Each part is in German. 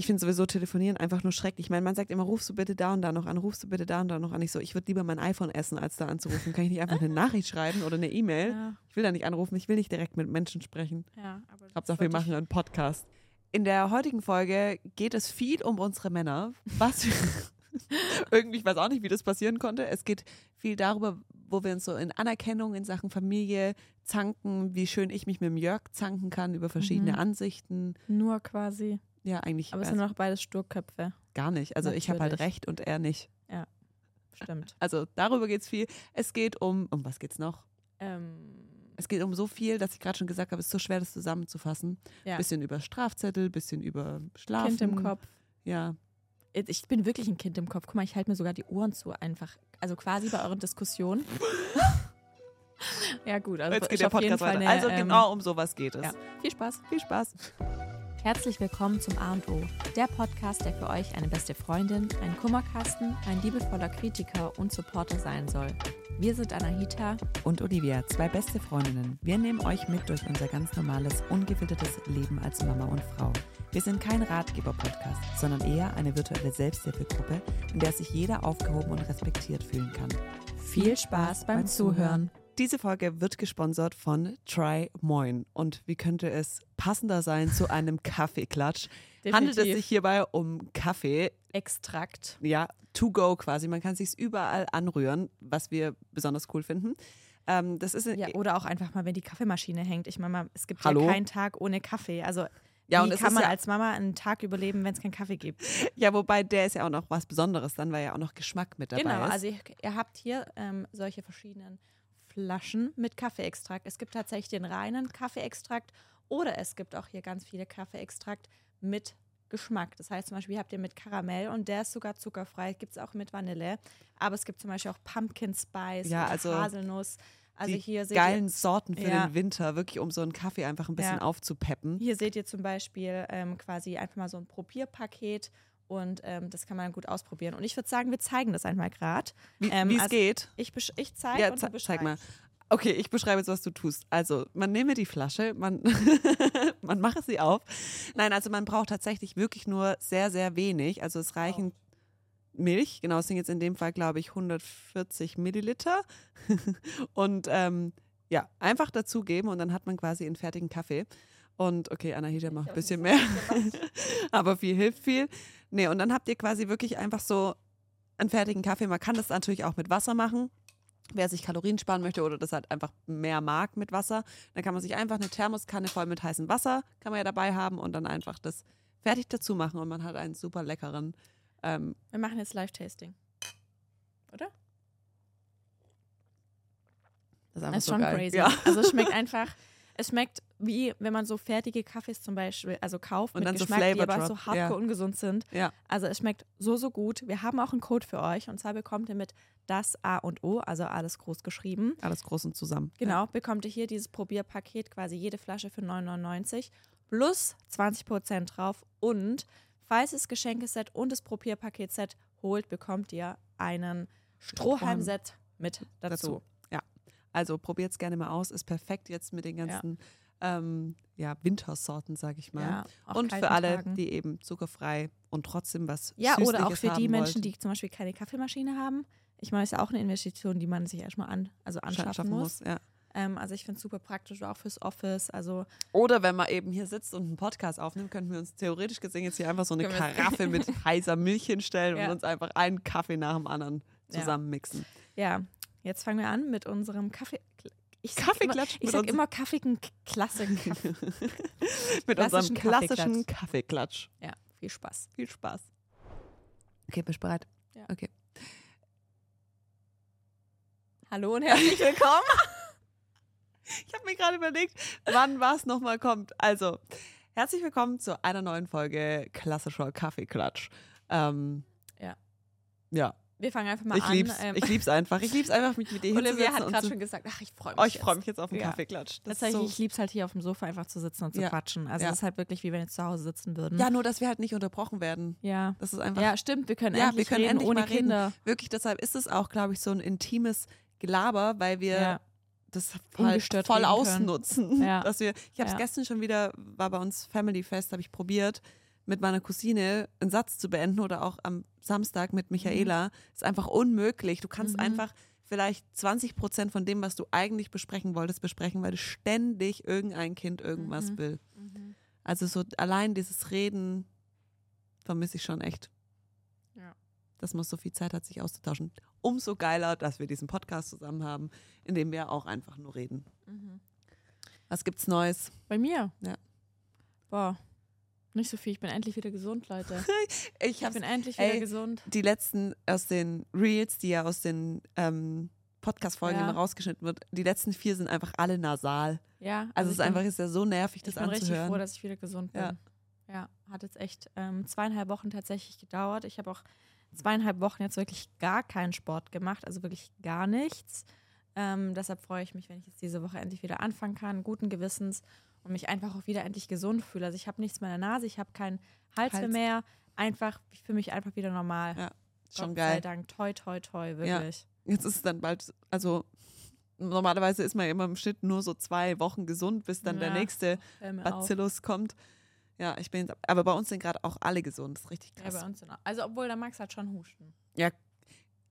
ich finde sowieso telefonieren einfach nur schrecklich. Ich meine, man sagt immer, rufst du bitte da und da noch an, rufst du bitte da und da noch an. Ich so, ich würde lieber mein iPhone essen, als da anzurufen. Kann ich nicht einfach eine Nachricht schreiben oder eine E-Mail? Ja, Ich will da nicht anrufen, ich will nicht direkt mit Menschen sprechen. ja, aber Hauptsache, wir machen einen Podcast. In der heutigen Folge geht es viel um unsere Männer. Was irgendwie, ich weiß auch nicht, wie das passieren konnte. Es geht viel darüber, wo wir uns so in Anerkennung in Sachen Familie zanken, wie schön ich mich mit dem Jörg zanken kann über verschiedene Mhm. Ansichten. Nur quasi. Ja, eigentlich Aber es sind noch beides Sturköpfe. gar nicht. Also ich habe halt Natürlich. recht und er nicht. Stimmt. Also darüber geht es viel. Es geht um, um was geht's noch? ähm, Es geht um so viel, dass ich gerade schon gesagt habe, es ist so schwer, das zusammenzufassen. Ja. Bisschen über Strafzettel, bisschen über Schlafen. Kind im Kopf. Ja, Ich bin wirklich ein Kind im Kopf. Guck mal, ich halte mir sogar die Ohren zu einfach. Also quasi bei euren Diskussionen. ja, gut. Also jetzt geht der Podcast weiter. eine, also ähm, genau um sowas geht es. ja. Viel Spaß. Viel Spaß. Herzlich willkommen zum A und O, der Podcast, der für euch eine beste Freundin, ein Kummerkasten, ein liebevoller Kritiker und Supporter sein soll. Wir sind Anahita. Und Olivia, zwei beste Freundinnen. Wir nehmen euch mit durch unser ganz normales, ungefiltertes Leben als Mama und Frau. Wir sind kein Ratgeber-Podcast, sondern eher eine virtuelle Selbsthilfegruppe, in der sich jeder aufgehoben und respektiert fühlen kann. Viel Spaß beim Zuhören. Diese Folge wird gesponsert von Try Moin. Und wie könnte es passender sein zu einem Kaffeeklatsch? Handelt es sich hierbei um Kaffee, Extrakt. ja, to go quasi. Man kann sich überall anrühren, was wir besonders cool finden. Ähm, das ist Ja, oder auch einfach mal, wenn die Kaffeemaschine hängt. Ich meine, mal, es gibt Hallo? ja keinen Tag ohne Kaffee. Also Ja, wie und es kann man ja- als Mama einen Tag überleben, wenn es keinen Kaffee gibt? Ja, wobei der ist ja auch noch was Besonderes, dann weil ja auch noch Geschmack mit dabei genau, ist. also ihr, ihr habt hier ähm, solche verschiedenen Flaschen mit Kaffeeextrakt. Es gibt tatsächlich den reinen Kaffeeextrakt oder es gibt auch hier ganz viele Kaffeeextrakt mit Geschmack. Das heißt zum Beispiel, habt ihr mit Karamell und der ist sogar zuckerfrei. Gibt es auch mit Vanille. Aber es gibt zum Beispiel auch Pumpkin Spice, Ja, also Haselnuss. Also die hier seht geilen ihr, Sorten für Ja. den Winter, wirklich um so einen Kaffee einfach ein bisschen Ja. aufzupeppen. Hier seht ihr zum Beispiel ähm, quasi einfach mal so ein Probierpaket und ähm, das kann man gut ausprobieren. Und ich würde sagen, wir zeigen das einmal gerade. Wie Ähm, es also geht. Ich, ich zeige Ja, und ze du zeig mal. Okay, ich beschreibe jetzt, was du tust. Also, man nehme die Flasche, man, man mache sie auf. Nein, also man braucht tatsächlich wirklich nur sehr, sehr wenig. Also es reichen Milch, genau, es sind jetzt in dem Fall, glaube ich, 140 Milliliter. und ähm, ja, einfach dazugeben und dann hat man quasi einen fertigen Kaffee. Und okay, Anahita macht ein bisschen mehr, aber viel hilft viel. Nee, und dann habt ihr quasi wirklich einfach so einen fertigen Kaffee. Man kann das natürlich auch mit Wasser machen. Wer sich Kalorien sparen möchte oder das halt einfach mehr mag mit Wasser, dann kann man sich einfach eine Thermoskanne voll mit heißem Wasser, kann man ja dabei haben und dann einfach das fertig dazu machen und man hat einen super leckeren. Ähm, Wir machen jetzt Live-Tasting. Oder? das ist Das ist so schon geil. crazy. Ja. Also es schmeckt einfach, es schmeckt wie wenn man so fertige Kaffees zum Beispiel, also kauft Und mit dann so Geschmack, die Flavor aber Drop, so hardcore ja. ungesund sind. ja. Also es schmeckt so, so gut. Wir haben auch einen Code für euch und zwar bekommt ihr mit das A und O, also alles groß geschrieben. Alles groß und zusammen. Genau, bekommt ihr hier dieses Probierpaket, quasi jede Flasche für 9,99 plus 20% drauf. Und falls ihr das Geschenkeset und das Probierpaket-Set holt, bekommt ihr einen Strohhalm-Set mit dazu. dazu. Ja. Also probiert es gerne mal aus. Ist perfekt jetzt mit den ganzen ähm, ja, Wintersorten, sage ich mal. Ja, und für alle, Tagen. die eben zuckerfrei und trotzdem was Ja, oder auch für die haben Menschen, die zum Beispiel keine Kaffeemaschine haben. Ich meine, es ist ja auch eine Investition, die man sich erstmal an, also anschaffen schaffen muss. muss. Ja. Ähm, also ich finde es super praktisch, auch fürs Office. Also Oder wenn man eben hier sitzt und einen Podcast aufnimmt, könnten wir uns theoretisch gesehen jetzt hier einfach so eine Karaffe mit heißer Milch hinstellen Ja. und uns einfach einen Kaffee nach dem anderen Ja. zusammen mixen. ja, jetzt fangen wir an mit unserem Kaffee. Ich sag Kaffeeklatsch Immer, ich sag immer Kaffeeken, klasse Kaffee. Mit unserem Klassischen Kaffeeklatsch. Ja, viel Spaß. Viel Spaß. Okay, bist du bereit? Ja. Okay. Hallo und herzlich willkommen. Ich habe mir gerade überlegt, wann was nochmal kommt. Also, herzlich willkommen zu einer neuen Folge klassischer Kaffeeklatsch. Ähm, Ja. Ja, Wir fangen einfach mal ich an. lieb's. Ähm, ich lieb's einfach. Ich lieb's einfach, mich mit dir Olivia hinzusetzen hat und gerade zu- schon gesagt, ach, ich freue mich. Oh, ich jetzt. freue mich jetzt auf den Ja. Kaffeeklatsch. Das ist Tatsächlich, so, ich lieb's halt hier auf dem Sofa einfach zu sitzen und zu Ja. quatschen. Also Ja. das ist halt wirklich wie wenn wir zu Hause sitzen würden. ja, nur, dass wir halt nicht unterbrochen werden. Ja. Das ist einfach Ja, stimmt, wir können Ja, endlich wir können reden endlich ohne mal reden. Kinder. wirklich, deshalb ist es auch, glaube ich, so ein intimes Gelaber, weil wir Ja. das voll, Ungestört voll ausnutzen. Ja. Dass wir, ich habe es Ja. gestern schon wieder, war bei uns Family Fest, habe ich probiert mit meiner Cousine einen Satz zu beenden oder auch am Samstag mit Michaela ist einfach unmöglich. Du kannst Mhm. einfach vielleicht 20 Prozent von dem, was du eigentlich besprechen wolltest, besprechen, weil ständig irgendein Kind irgendwas Mhm. will. Mhm. Also so allein dieses Reden vermisse ich schon echt. Ja. Dass man so viel Zeit hat, sich auszutauschen. Umso geiler, dass wir diesen Podcast zusammen haben, in dem wir auch einfach nur reden. Mhm. Was gibt's Neues? Bei mir? Ja. Boah, nicht so viel. Ich bin endlich wieder gesund, Leute. Ich Ich bin endlich ey, wieder gesund. die letzten aus den Reels, die ja aus den ähm, Podcast-Folgen Ja. immer rausgeschnitten wird, die letzten vier sind einfach alle nasal. Ja, Also, es ist einfach ist ja so nervig, das ich bin richtig anzuhören. froh, dass ich wieder gesund bin. Ja. Ja, hat jetzt echt ähm, zweieinhalb Wochen tatsächlich gedauert. Ich habe auch zweieinhalb Wochen jetzt wirklich gar keinen Sport gemacht, also wirklich gar nichts. Ähm, deshalb freue ich mich, wenn ich jetzt diese Woche endlich wieder anfangen kann, guten Gewissens und mich einfach auch wieder endlich gesund fühle. Also ich habe nichts mehr in der Nase, ich habe keinen Hals, Hals. mehr. Einfach, ich fühle mich einfach wieder normal. Ja, Schon Gott sei geil. Dank, toi, toi, toi, wirklich. Jetzt ist es dann bald, also normalerweise ist man ja immer im Schnitt nur so zwei Wochen gesund, bis dann der Ja, nächste Hör mir auf. Bacillus kommt. Ja, ich bin aber bei uns sind gerade auch alle gesund. Das ist richtig Ja, krass. bei uns sind auch. Also obwohl der Max hat schon Husten.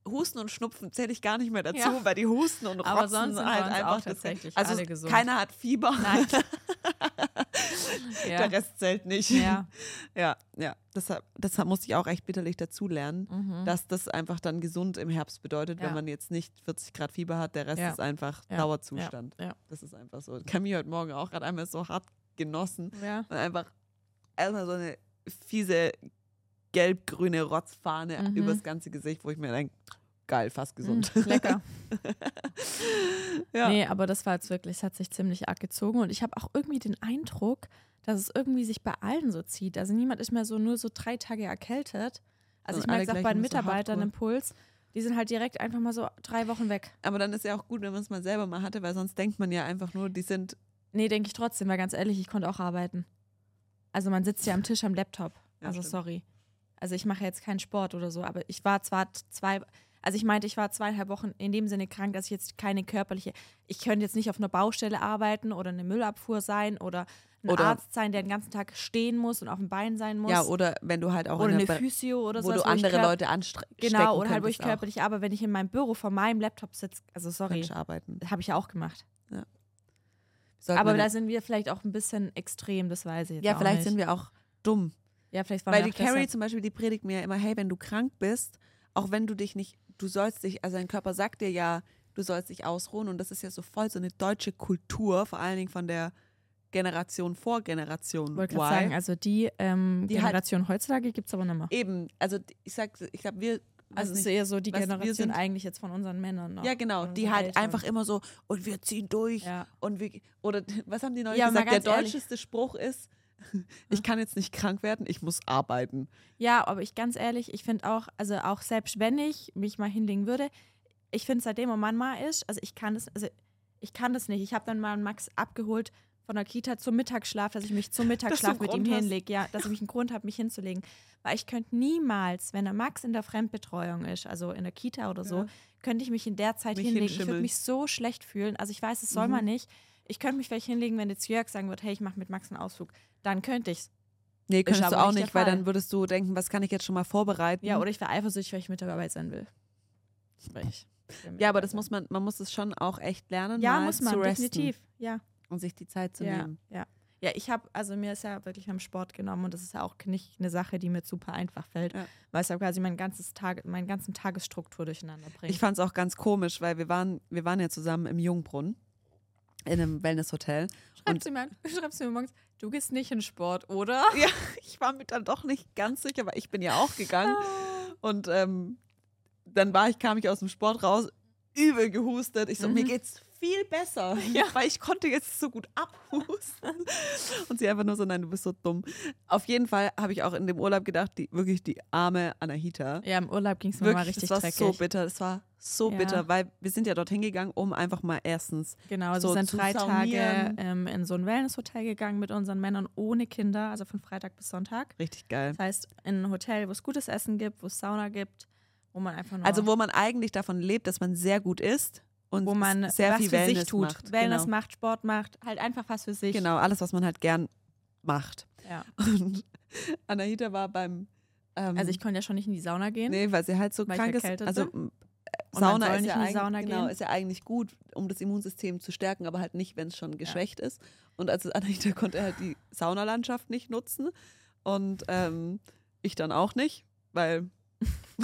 Husten und Schnupfen zähle ich gar nicht mehr dazu, Ja. weil die Husten und Rotzen Aber sonst sind halt einfach tatsächlich also alle es- gesund. keiner hat Fieber. Nein. ja. Der Rest zählt nicht. ja. ja, ja. Deshalb, deshalb musste ich auch echt bitterlich dazulernen, Mhm. dass das einfach dann gesund im Herbst bedeutet, Ja. wenn man jetzt nicht 40 Grad Fieber hat. Der Rest ist einfach. Dauerzustand. Das ist einfach so. Camille heute Morgen auch gerade einmal so hart genossen und einfach erstmal so eine fiese gelb-grüne Rotzfahne Mhm. übers ganze Gesicht, wo ich mir denke, geil, fast gesund. Mm, lecker. ja. Nee, aber das war jetzt wirklich, es hat sich ziemlich arg gezogen und ich habe auch irgendwie den Eindruck, dass es irgendwie sich bei allen so zieht. Also niemand ist mehr so nur so drei Tage erkältet. Also Sondern ich merke es auch bei den so Mitarbeitern hardcore. im Puls. Die sind halt direkt einfach mal so drei Wochen weg. Aber dann ist ja auch gut, wenn man es mal selber mal hatte, weil sonst denkt man ja einfach nur, die sind Nee, denke ich trotzdem, weil ganz ehrlich, ich konnte auch arbeiten. Also man sitzt ja am Tisch am Laptop. Ja, Also stimmt. sorry. Also ich mache jetzt keinen Sport oder so, aber ich war zwar zwei, also ich meinte, ich war zweieinhalb Wochen in dem Sinne krank, dass ich jetzt keine körperliche, ich könnte jetzt nicht auf einer Baustelle arbeiten oder eine Müllabfuhr sein oder ein Oder- Arzt sein, der den ganzen Tag stehen muss und auf dem Bein sein muss. ja oder wenn du halt auch oder in eine Physio oder wo so. du andere Leute anstreckst. Genau, oder halt, wo ich körperlich arbeite, wenn ich in meinem Büro vor meinem Laptop sitze, also sorry, habe ich ja auch gemacht. Sollte Aber da sind wir vielleicht auch ein bisschen extrem, das weiß ich jetzt ja, vielleicht nicht. sind wir auch dumm. Ja, vielleicht waren Weil wir die Carrie deshalb- zum Beispiel, die predigt mir ja immer, hey, wenn du krank bist, auch wenn du dich nicht, du sollst dich, also dein Körper sagt dir ja, du sollst dich ausruhen und das ist ja so voll so eine deutsche Kultur, vor allen Dingen von der Generation vor Generation Ich wollte gerade sagen, also die, ähm, Die halt- Generation heutzutage gibt es aber nicht mehr. Eben, also ich sag, ich glaube, wir, Also es ist eher so die Generation sind- eigentlich jetzt von unseren Männern. Noch. ja genau, die halt Eltern. einfach immer so, und wir ziehen durch Ja. und wir, oder was haben die neulich Ja, gesagt, der deutscheste Spruch ist, ich kann jetzt nicht krank werden, ich muss arbeiten. ja, aber ich ganz ehrlich, ich finde auch, also auch selbst wenn ich mich mal hinlegen würde, ich finde seitdem mein Mann mal ist, also ich kann das, also ich kann das nicht. Ich habe dann mal Max abgeholt von der Kita zum Mittagsschlaf, dass ich mich zum Mittagsschlaf mit ihm hinlege. Ja, dass ich einen Grund habe, mich hinzulegen. Weil ich könnte niemals, wenn der Max in der Fremdbetreuung ist, also in der Kita oder so, Ja. könnte ich mich in der Zeit Mich hinlegen. Ich würde mich so schlecht fühlen. Also ich weiß, es soll Mhm. man nicht. Ich könnte mich vielleicht hinlegen, wenn jetzt Jörg sagen würde, hey, ich mache mit Max einen Ausflug. Dann könnte ich's. Nee, könntest du auch nicht weil dann würdest du denken, was kann ich jetzt schon mal vorbereiten? Ja, oder ich wäre eifersüchtig, weil ich mit dabei sein will. Weil ich will mit Ja, aber das muss man, man muss es schon auch echt lernen, Ja, mal muss man, definitiv. Ja, und sich die Zeit zu ja, nehmen. ja. Ja, ich habe, also mir ist ja wirklich am Sport genommen und das ist ja auch nicht eine Sache, die mir super einfach fällt, Ja. weil es ja quasi mein ganzes Tag, meinen ganzen Tagesstruktur durcheinander bringt. Ich fand es auch ganz komisch, weil wir waren, wir waren ja zusammen im Jungbrunnen in einem Wellnesshotel. Schreibst du, mir, schreibst du mir morgens, du gehst nicht in Sport, oder? Ja, ich war mir dann doch nicht ganz sicher, weil ich bin ja auch gegangen. Ah. Und ähm, dann war ich, kam ich aus dem Sport raus, übel gehustet. Ich so, Mhm. mir geht's viel besser, weil ich konnte jetzt so gut abhusten. Und sie einfach nur so, nein, du bist so dumm. Auf jeden Fall habe ich auch in dem Urlaub gedacht, die, wirklich die arme Anahita. Ja, im Urlaub ging es mir mal richtig das war dreckig. so bitter. Das war so Ja. bitter, weil wir sind ja dorthin gegangen, um einfach mal erstens Genau, also so wir sind drei Tage ähm, in so ein Wellnesshotel gegangen mit unseren Männern ohne Kinder, also von Freitag bis Sonntag. richtig geil. Das heißt, in ein Hotel, wo es gutes Essen gibt, wo es Sauna gibt, wo man einfach nur, Also wo man eigentlich davon lebt, dass man sehr gut isst und wo man sehr was viel für Wellness sich tut. macht. Wellness genau. macht, Sport macht, halt einfach was für sich. genau, alles, was man halt gern macht. Ja. Und Anahita war beim. Ähm, Also ich konnte ja schon nicht in die Sauna gehen. Nee, weil sie halt so krank ist. Also bin. Sauna soll ist nicht ja, in die eigentlich, Sauna genau, gehen. ist ja eigentlich gut, um das Immunsystem zu stärken, aber halt nicht, wenn es schon geschwächt ist. Und also Anahita konnte halt die Saunalandschaft nicht nutzen und ähm, ich dann auch nicht, weil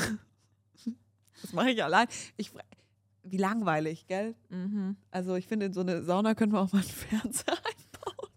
das mache ich allein. Ich, wie langweilig, gell? Mhm. Also ich finde, in so eine Sauna können wir auch mal einen Fernseher einbauen.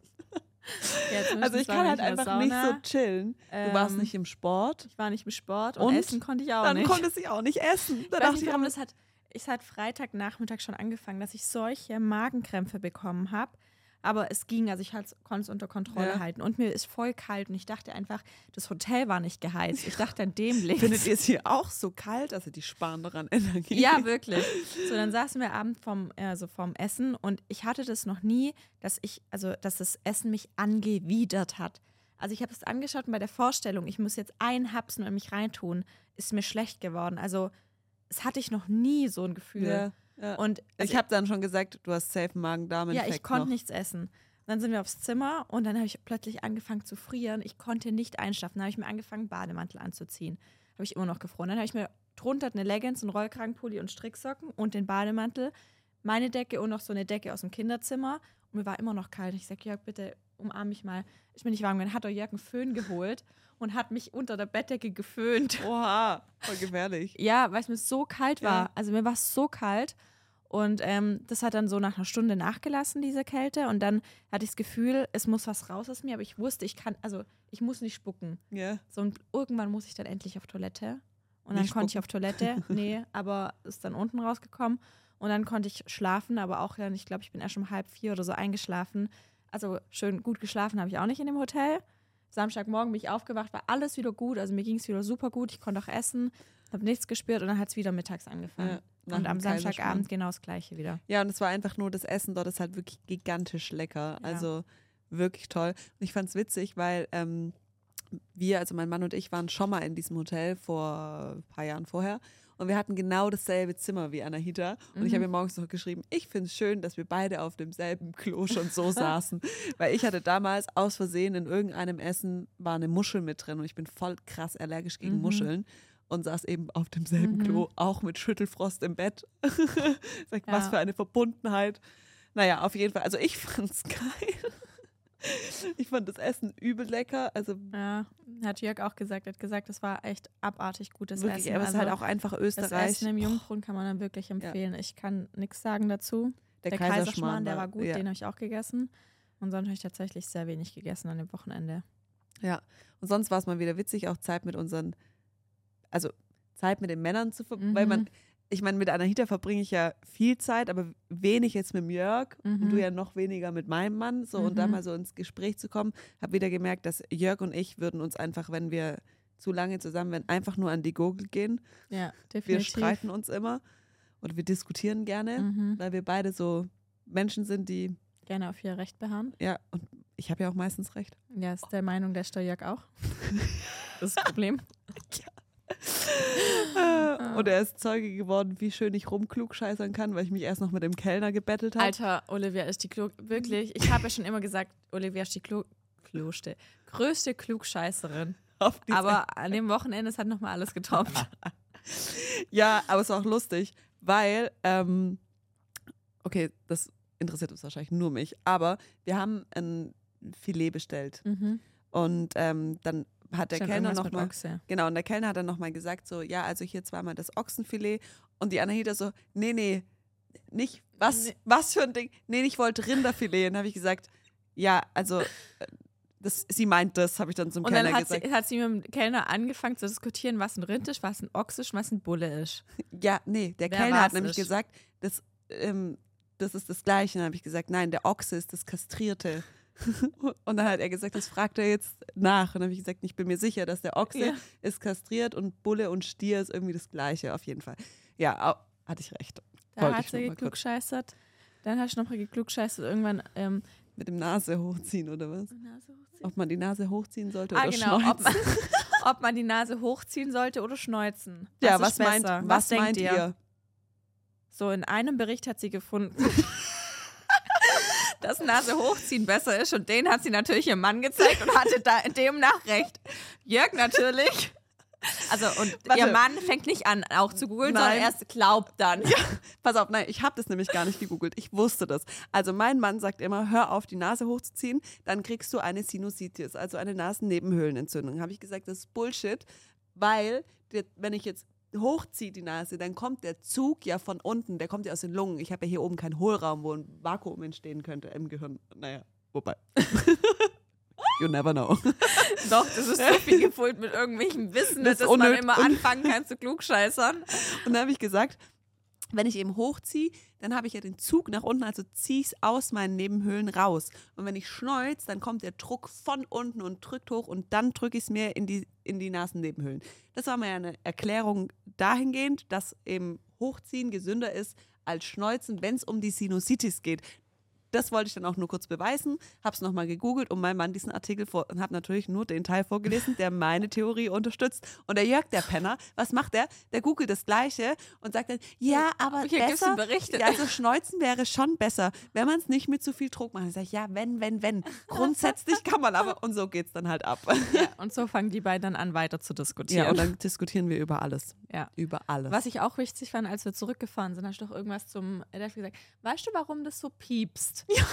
Ja, Also ich kann ich halt einfach nicht Sauna. so chillen. Du warst Ähm, nicht im Sport. Ich war nicht im Sport und, Und essen konnte ich auch Dann nicht. konnte sie auch nicht essen. Da ich dachte nicht, ich, warum das hat. Ich hat Freitagnachmittag schon angefangen, dass ich solche Magenkrämpfe bekommen habe. Aber es ging, also ich konnte es unter Kontrolle Ja. halten. Und mir ist voll kalt und ich dachte einfach, das Hotel war nicht geheizt. Ich dachte an dem liegt. Findet ihr es hier auch so kalt? Also die sparen daran Energie. Ja, wirklich. So, dann saßen wir abends vom, also vom Essen und ich hatte das noch nie, dass ich, also dass das Essen mich angewidert hat. Also ich habe es angeschaut und bei der Vorstellung, ich muss jetzt einen Hapsen in mich reintun, ist mir schlecht geworden. Also es hatte ich noch nie so ein Gefühl. Ja, ja. Und also ich habe dann schon gesagt, du hast safe Magen-Darm-Infekt ja, ich konnte nichts essen. Dann sind wir aufs Zimmer und dann habe ich plötzlich angefangen zu frieren. Ich konnte nicht einschlafen. Dann habe ich mir angefangen, Bademantel anzuziehen. Habe ich immer noch gefroren. Dann habe ich mir drunter eine Leggings, einen Rollkragenpulli und Stricksocken und den Bademantel, meine Decke und noch so eine Decke aus dem Kinderzimmer. Und mir war immer noch kalt. Ich sage, Jörg, bitte umarm mich mal. Ich bin nicht warm. Dann hat der Jörg einen Föhn geholt und hat mich unter der Bettdecke geföhnt. Oha, voll gefährlich. Ja, weil es mir so kalt war. Ja. Also mir war es so kalt. Und ähm, das hat dann so nach einer Stunde nachgelassen, diese Kälte. Und dann hatte ich das Gefühl, es muss was raus aus mir. Aber ich wusste, ich kann, also ich muss nicht spucken. Ja. So, und irgendwann muss ich dann endlich auf Toilette. Und dann Nicht konnte ich auf Toilette. Nee, aber ist dann unten rausgekommen. Und dann konnte ich schlafen, aber auch dann, ich glaube, ich bin erst um halb vier oder so eingeschlafen. Also schön gut geschlafen habe ich auch nicht in dem Hotel. Samstagmorgen bin ich aufgewacht, war alles wieder gut. Also mir ging es wieder super gut. Ich konnte auch essen, habe nichts gespürt und dann hat es wieder mittags angefangen. Ja, und am. Samstagabend genau das gleiche wieder. Ja, und es war einfach nur das Essen dort ist halt wirklich gigantisch lecker. Also wirklich toll. Und ich fand es witzig, weil ähm, wir, also mein Mann und ich, waren schon mal in diesem Hotel vor ein paar Jahren vorher. Und wir hatten genau dasselbe Zimmer wie Anahita. Und ich habe ihr morgens noch geschrieben, ich finde es schön, dass wir beide auf demselben Klo schon so saßen. Weil ich hatte damals aus Versehen in irgendeinem Essen war eine Muschel mit drin und ich bin voll krass allergisch gegen Mhm. Muscheln und saß eben auf demselben Mhm. Klo, auch mit Schüttelfrost im Bett. Sag, Was Ja. für eine Verbundenheit. Naja, auf jeden Fall. Also ich fand's geil. Ich fand das Essen übel lecker. Also Ja, hat Jörg auch gesagt. Er hat gesagt, das war echt abartig gutes wirklich, Essen. aber es ist Also halt auch einfach das Österreich. Essen im Jungbrunnen kann man dann wirklich empfehlen. Ich kann nichts sagen dazu. der, Der Kaiserschmarrn, Kaiserschmarrn, der war gut, Ja. den habe ich auch gegessen. Und sonst habe ich tatsächlich sehr wenig gegessen an dem Wochenende. ja. Und sonst war es mal wieder witzig, auch Zeit mit unseren, also Zeit mit den Männern zu verbringen. Weil Mhm. man, ich meine, mit Anahita verbringe ich ja viel Zeit, aber wenig jetzt mit Jörg und Mhm. du ja noch weniger mit meinem Mann. So und da Mhm. mal so ins Gespräch zu kommen, habe wieder gemerkt, dass Jörg und ich würden uns einfach, wenn wir zu lange zusammen wären, einfach nur an die Gurgel gehen. Ja, Wir definitiv. streiten uns immer oder wir diskutieren gerne, Mhm. weil wir beide so Menschen sind, die, Gerne auf ihr Recht beharren. ja, und ich habe ja auch meistens recht. Ja, ist der Meinung der Steuerjörg auch. Das Problem. Und er ist Zeuge geworden, wie schön ich rumklugscheißern kann, weil ich mich erst noch mit dem Kellner gebettelt habe. Alter, Olivia ist die klug. Wirklich, ich habe ja schon immer gesagt, Olivia ist die klug. Kluste. Größte Klugscheißerin. Aber an dem Wochenende es hat nochmal alles getoppt. ja, aber es war auch lustig, weil, ähm, okay, das interessiert uns wahrscheinlich nur mich, aber wir haben ein Filet bestellt Mhm. und ähm, dann hat der Stimmt, Kellner irgendwas noch mit mal, Ochse. genau, und der Kellner hat dann nochmal gesagt so, ja, also hier zweimal das Ochsenfilet und die Anahita so, nee, nee, nicht, was, Nee. was für ein Ding, nee, ich wollte Rinderfilet und habe ich gesagt, ja, also, äh, das, sie meint das, habe ich dann zum Und Kellner dann hat gesagt. sie, hat sie mit dem Kellner angefangen zu diskutieren, was ein Rind ist, was ein Ochs ist, was ein Bulle ist. Ja, nee, der Wer Kellner hat nämlich ist. gesagt, das, ähm, das ist das Gleiche. Dann habe ich gesagt, nein, der Ochse ist das Kastrierte. und dann hat er gesagt, das fragt er jetzt nach. Und dann habe ich gesagt, ich bin mir sicher, dass der Ochse Ja. ist kastriert und Bulle und Stier ist irgendwie das Gleiche, auf jeden Fall. Ja, hatte ich recht. Da Wollte hat kurz. geklugscheißert. Dann hast du noch mal geklugscheißert irgendwann. Ähm, Mit dem Nase hochziehen oder was? Ob man die Nase hochziehen sollte ah, oder genau. Ob schneuzen. man, ob man die Nase hochziehen sollte oder schneuzen. Ja, ist was meint, was denkt meint ihr? So, in einem Bericht hat sie gefunden. dass Nase hochziehen besser ist und den hat sie natürlich ihrem Mann gezeigt und hatte da demnach recht. Jörg natürlich. Also und Warte. ihr Mann fängt nicht an, auch zu googeln, sondern erst glaubt dann. Pass auf, nein, ich habe das nämlich gar nicht gegoogelt. Ich wusste das. Also mein Mann sagt immer, hör auf, die Nase hochzuziehen, dann kriegst du eine Sinusitis, also eine Nasennebenhöhlenentzündung. Habe ich gesagt, das ist Bullshit, weil wenn ich jetzt hochziehe die Nase, dann kommt der Zug ja von unten, der kommt ja aus den Lungen. Ich habe ja hier oben keinen Hohlraum, wo ein Vakuum entstehen könnte im Gehirn. Naja, wobei. you never know. Doch, das ist so viel gefüllt mit irgendwelchen Wissen, Das dass man immer anfangen kann zu klugscheißern. Und dann habe ich gesagt, wenn ich eben hochziehe, dann habe ich ja den Zug nach unten, also ziehe ich es aus meinen Nebenhöhlen raus. Und wenn ich schneuze, dann kommt der Druck von unten und drückt hoch und dann drücke ich es mir in die, in die Nasennebenhöhlen. Das war mir eine Erklärung dahingehend, dass eben Hochziehen gesünder ist als Schneuzen, wenn es um die Sinusitis geht. Das wollte ich dann auch nur kurz beweisen, habe es nochmal gegoogelt und meinem Mann diesen Artikel vor und habe natürlich nur den Teil vorgelesen, der meine Theorie unterstützt. Und der Jörg, der Penner, was macht der? Der googelt das Gleiche und sagt dann, ja, aber gibt's besser, ja, also Schneuzen wäre schon besser, wenn man es nicht mit zu viel Druck macht. Dann sage ich, ja, wenn, wenn, wenn. Grundsätzlich kann man aber, und so geht es dann halt ab. Ja, und so fangen die beiden dann an, weiter zu diskutieren. Ja, und dann diskutieren wir über alles. Ja. Über alles. Was ich auch wichtig fand, als wir zurückgefahren sind, hast du doch irgendwas zum Detlef gesagt. Weißt du, warum das so piepst? Ja.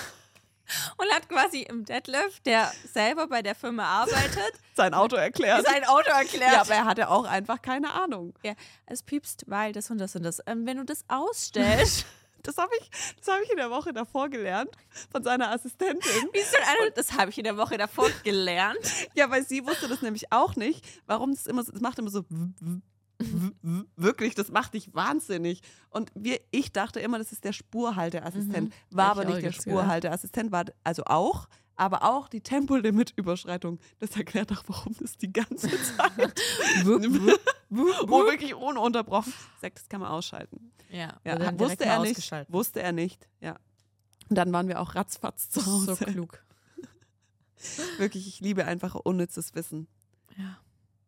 Und hat quasi im Detlef, der selber bei der Firma arbeitet, Sein Auto erklärt. sein Auto erklärt. Ja, aber er hatte auch einfach keine Ahnung. Ja, es piepst, weil das und das und das. Ähm, wenn du das ausstellst, Das habe ich, das hab ich in der Woche davor gelernt von seiner Assistentin. wie so eine, das habe ich in der Woche davor gelernt. Ja, weil sie wusste das nämlich auch nicht, warum das immer so, das macht immer so wirklich, das macht dich wahnsinnig. Und wir, ich dachte immer, das ist der Spurhalteassistent, war Hab aber ich nicht der. Spurhalteassistent, war also auch, aber auch die Tempolimit-Überschreitung. Das erklärt auch, warum das die ganze Zeit, wo wirklich ununterbrochen, sagt, das kann man ausschalten. Ja, Ja, wusste er nicht, wusste er nicht, ja. Und dann waren wir auch ratzfatz zu Hause. So klug. Wirklich, ich liebe einfach unnützes Wissen. Ja.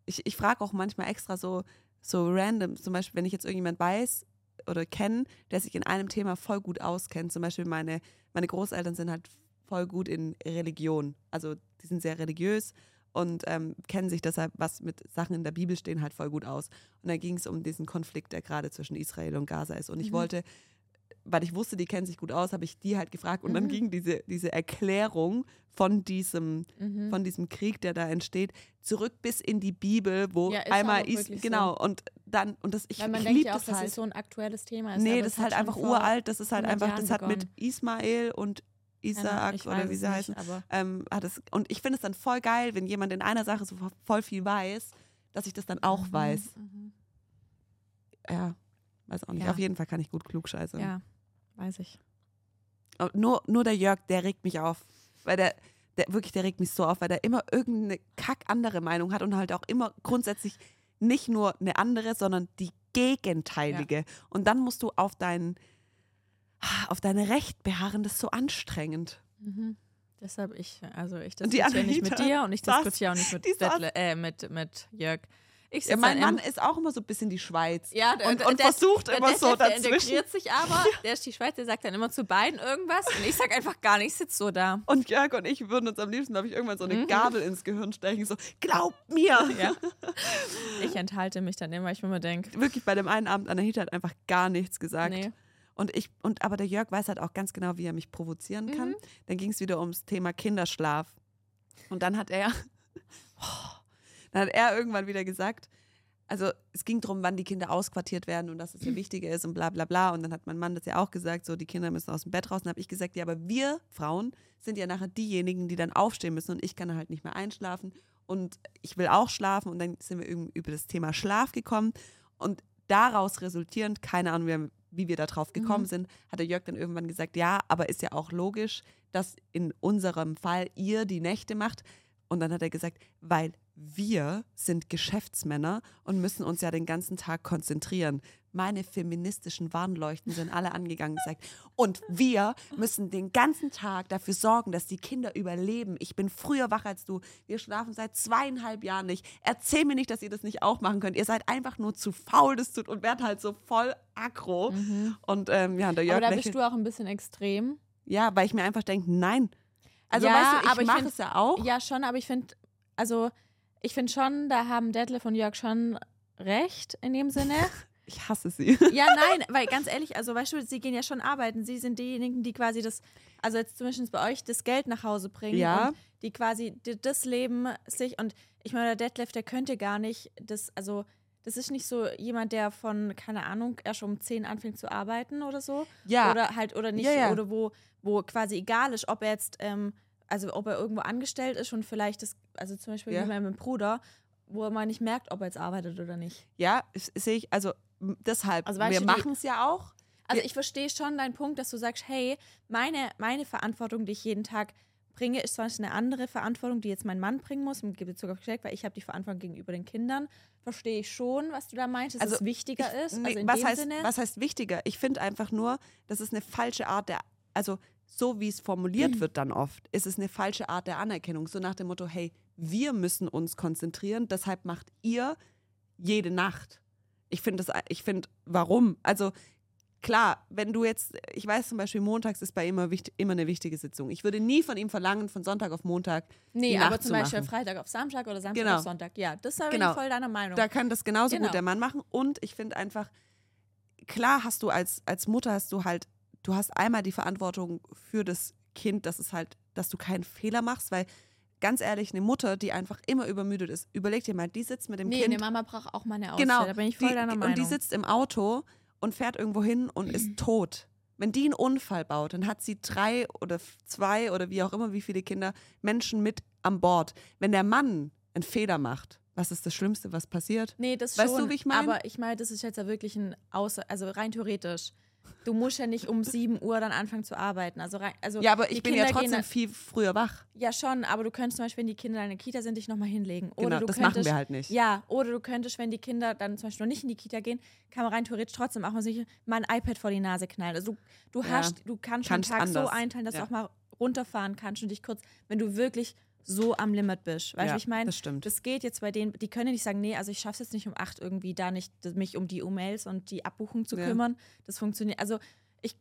Ich, ich frage auch manchmal extra so, so random, zum Beispiel, wenn ich jetzt irgendjemand weiß oder kenne, der sich in einem Thema voll gut auskennt. Zum Beispiel meine, meine Großeltern sind halt voll gut in Religion. Also die sind sehr religiös und ähm, kennen sich deshalb, was mit Sachen in der Bibel stehen, halt voll gut aus. Und da ging es um diesen Konflikt, der gerade zwischen Israel und Gaza ist. Und ich Mhm. wollte, weil ich wusste, die kennen sich gut aus, habe ich die halt gefragt. Und dann Mhm. ging diese, diese Erklärung von diesem, Mhm. von diesem Krieg, der da entsteht, zurück bis in die Bibel, wo Ja, einmal ist, wirklich so. genau, und dann, und das, ich, Weil man ich denkt ja auch, das dass halt. es so ein aktuelles Thema ist. nee, das ist halt hat einfach uralt, das ist halt 100 einfach, das Jahren hat mit begonnen. Ismael und Ahnung, ich oder wie sie heißen, ähm, hat es, und ich finde es dann voll geil, wenn jemand in einer Sache so voll viel weiß, dass ich das dann auch Mhm, weiß. mhm. Ja, weiß auch nicht. Ja. Auf jeden Fall kann ich gut klugscheißern. Ja, weiß ich. Nur, nur der Jörg, der regt mich auf. Weil der, der wirklich, der regt mich so auf, weil der immer irgendeine kack andere Meinung hat und halt auch immer grundsätzlich nicht nur eine andere, sondern die gegenteilige. Und dann musst du auf dein, auf dein Recht beharren, das ist so anstrengend. Mhm. Deshalb ich, also ich diskutiere nicht mit dir und ich diskutiere auch nicht mit, Dettle, äh, mit, mit Jörg. Ich Ja, mein Mann ist auch immer so ein bisschen die Schweiz. ja, der, und, der, und der, versucht der immer so der dazwischen. integriert sich aber, der ist die Schweiz, der sagt dann immer zu beiden irgendwas und ich sag einfach gar nichts, sitze so da. Und Jörg und ich würden uns am liebsten, glaube ich, irgendwann so eine Mhm. Gabel ins Gehirn stechen. So, glaub mir! Ja. Ich enthalte mich dann immer, ich mir immer denke, Wirklich bei dem einen Abend, Anahita hat einfach gar nichts gesagt. nee. Und ich, und aber der Jörg weiß halt auch ganz genau, wie er mich provozieren kann. Mhm. Dann ging es wieder ums Thema Kinderschlaf. Und dann hat er, dann hat er irgendwann wieder gesagt, also es ging darum, wann die Kinder ausquartiert werden und dass es ja wichtiger ist und bla bla bla. Und dann hat mein Mann das ja auch gesagt, so die Kinder müssen aus dem Bett raus. Und dann habe ich gesagt, ja, aber wir Frauen sind ja nachher diejenigen, die dann aufstehen müssen und ich kann halt nicht mehr einschlafen und ich will auch schlafen. Und dann sind wir über das Thema Schlaf gekommen und daraus resultierend, keine Ahnung, wie- wie wir da drauf gekommen Mhm. sind, hat der Jörg dann irgendwann gesagt, ja, aber ist ja auch logisch, dass in unserem Fall ihr die Nächte macht. Und dann hat er gesagt, weil wir sind Geschäftsmänner und müssen uns ja den ganzen Tag konzentrieren. Meine feministischen Warnleuchten sind alle angegangen und gesagt, und wir müssen den ganzen Tag dafür sorgen, dass die Kinder überleben. Ich bin früher wach als du. Wir schlafen seit zweieinhalb Jahren nicht. Erzähl mir nicht, dass ihr das nicht auch machen könnt. Ihr seid einfach nur zu faul, das tut und werdet halt so voll aggro. Und ähm, ja, der Jörg Aber da bist du auch ein bisschen extrem. Ja, weil ich mir einfach denke, nein. Also Ja, weißt du, aber ich mache es ja auch. Ja, schon, aber ich finde, also ich finde schon, da haben Detlef und Jörg schon recht in dem Sinne. Ich hasse sie. ja, nein, weil ganz ehrlich, also weißt du, sie gehen ja schon arbeiten. Sie sind diejenigen, die quasi das, also jetzt zumindest bei euch, das Geld nach Hause bringen. Ja. Und die quasi das Leben sich, und ich meine, der Detlef, der könnte gar nicht das, also das ist nicht so jemand, der von, keine Ahnung, erst um 10 anfängt zu arbeiten oder so. Ja. Oder halt, oder nicht, Ja, ja. oder wo, wo quasi egal ist, ob er jetzt, ähm, also ob er irgendwo angestellt ist und vielleicht das, also zum Beispiel Ja. bei meinem Bruder, wo man nicht merkt, ob er jetzt arbeitet oder nicht. Ja, sehe ich, also deshalb, Also wir machen es ja auch. Also ich verstehe schon deinen Punkt, dass du sagst, hey, meine, meine Verantwortung, die ich jeden Tag bringe, ist Beispiel eine andere Verantwortung, die jetzt mein Mann bringen muss, in Bezug auf Geschlecht, weil ich habe die Verantwortung gegenüber den Kindern. Verstehe ich schon, was du da meinst, dass Also es wichtiger Ich- ist. nee, also in was, heißt, Sinne. was heißt wichtiger? Ich finde einfach nur, das ist eine falsche Art der, also so wie es formuliert wird dann oft, ist es eine falsche Art der Anerkennung. So nach dem Motto, hey, wir müssen uns konzentrieren, deshalb macht ihr jede Nacht. Ich finde das, ich finde, warum? Also klar, wenn du jetzt, ich weiß zum Beispiel, montags ist bei ihm immer, wichtig, immer eine wichtige Sitzung. Ich würde nie von ihm verlangen, von Sonntag auf Montag nee, aber zum zu Beispiel machen. Freitag auf Samstag oder Samstag Genau. auf Sonntag. Ja, das ist Genau. ich voll deiner Meinung. Da kann das genauso Genau. gut der Mann machen. Und ich finde einfach, klar hast du als, als Mutter hast du halt, du hast einmal die Verantwortung für das Kind, dass es halt, dass du keinen Fehler machst, weil ganz ehrlich, eine Mutter, die einfach immer übermüdet ist, überleg dir mal, die sitzt mit dem nee, Kind. eine Mama braucht auch mal eine Auszeit. genau. Da bin ich voll die, deiner Meinung. Und die sitzt im Auto und fährt irgendwo hin und ist tot. Wenn die einen Unfall baut, dann hat sie drei oder zwei oder wie auch immer, wie viele Kinder, Menschen mit an Bord. Wenn der Mann einen Fehler macht, was ist das Schlimmste, was passiert? Nee, das Weißt du, schon. wie ich mein? Aber ich meine, das ist jetzt ja wirklich ein Außer, also rein theoretisch. Du musst ja nicht um 7 Uhr dann anfangen zu arbeiten. Also, rein, also Ja, aber ich bin ja Kinder gehen trotzdem viel früher wach. Ja, schon, aber du könntest zum Beispiel, wenn die Kinder in der Kita sind, dich nochmal hinlegen. Oder Genau, du das könntest, machen wir halt nicht. Ja, oder du könntest, wenn die Kinder dann zum Beispiel noch nicht in die Kita gehen, kann man rein theoretisch trotzdem auch mal, sich mal ein iPad vor die Nase knallen. Also du, du Ja, hast, du kannst, kannst den Tag so anders. einteilen, dass Ja. du auch mal runterfahren kannst und dich kurz, wenn du wirklich so am Limit bist. Weißt du, Ja, ich meine? das stimmt. Das geht jetzt bei denen, die können nicht sagen, nee, also ich schaff's jetzt nicht um acht irgendwie da nicht mich um die E-Mails und die Abbuchung zu Ja. kümmern. Das funktioniert. Also ich,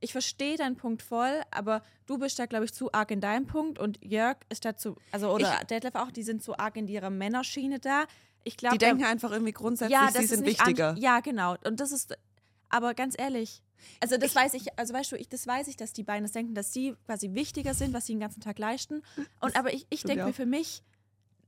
ich verstehe deinen Punkt voll, aber du bist da, glaube ich, zu arg in deinem Punkt und Jörg ist dazu, also oder Detlef auch, die sind zu arg in ihrer Männerschiene da. Ich glaube, Die denken einfach irgendwie grundsätzlich, ja, sie sind wichtiger. Ja, genau. Und das ist, aber ganz ehrlich, also das weiß ich, also weißt du, ich, das weiß ich, dass die beiden das denken, dass sie quasi wichtiger sind, was sie den ganzen Tag leisten. Und aber ich, ich denke ja mir für mich,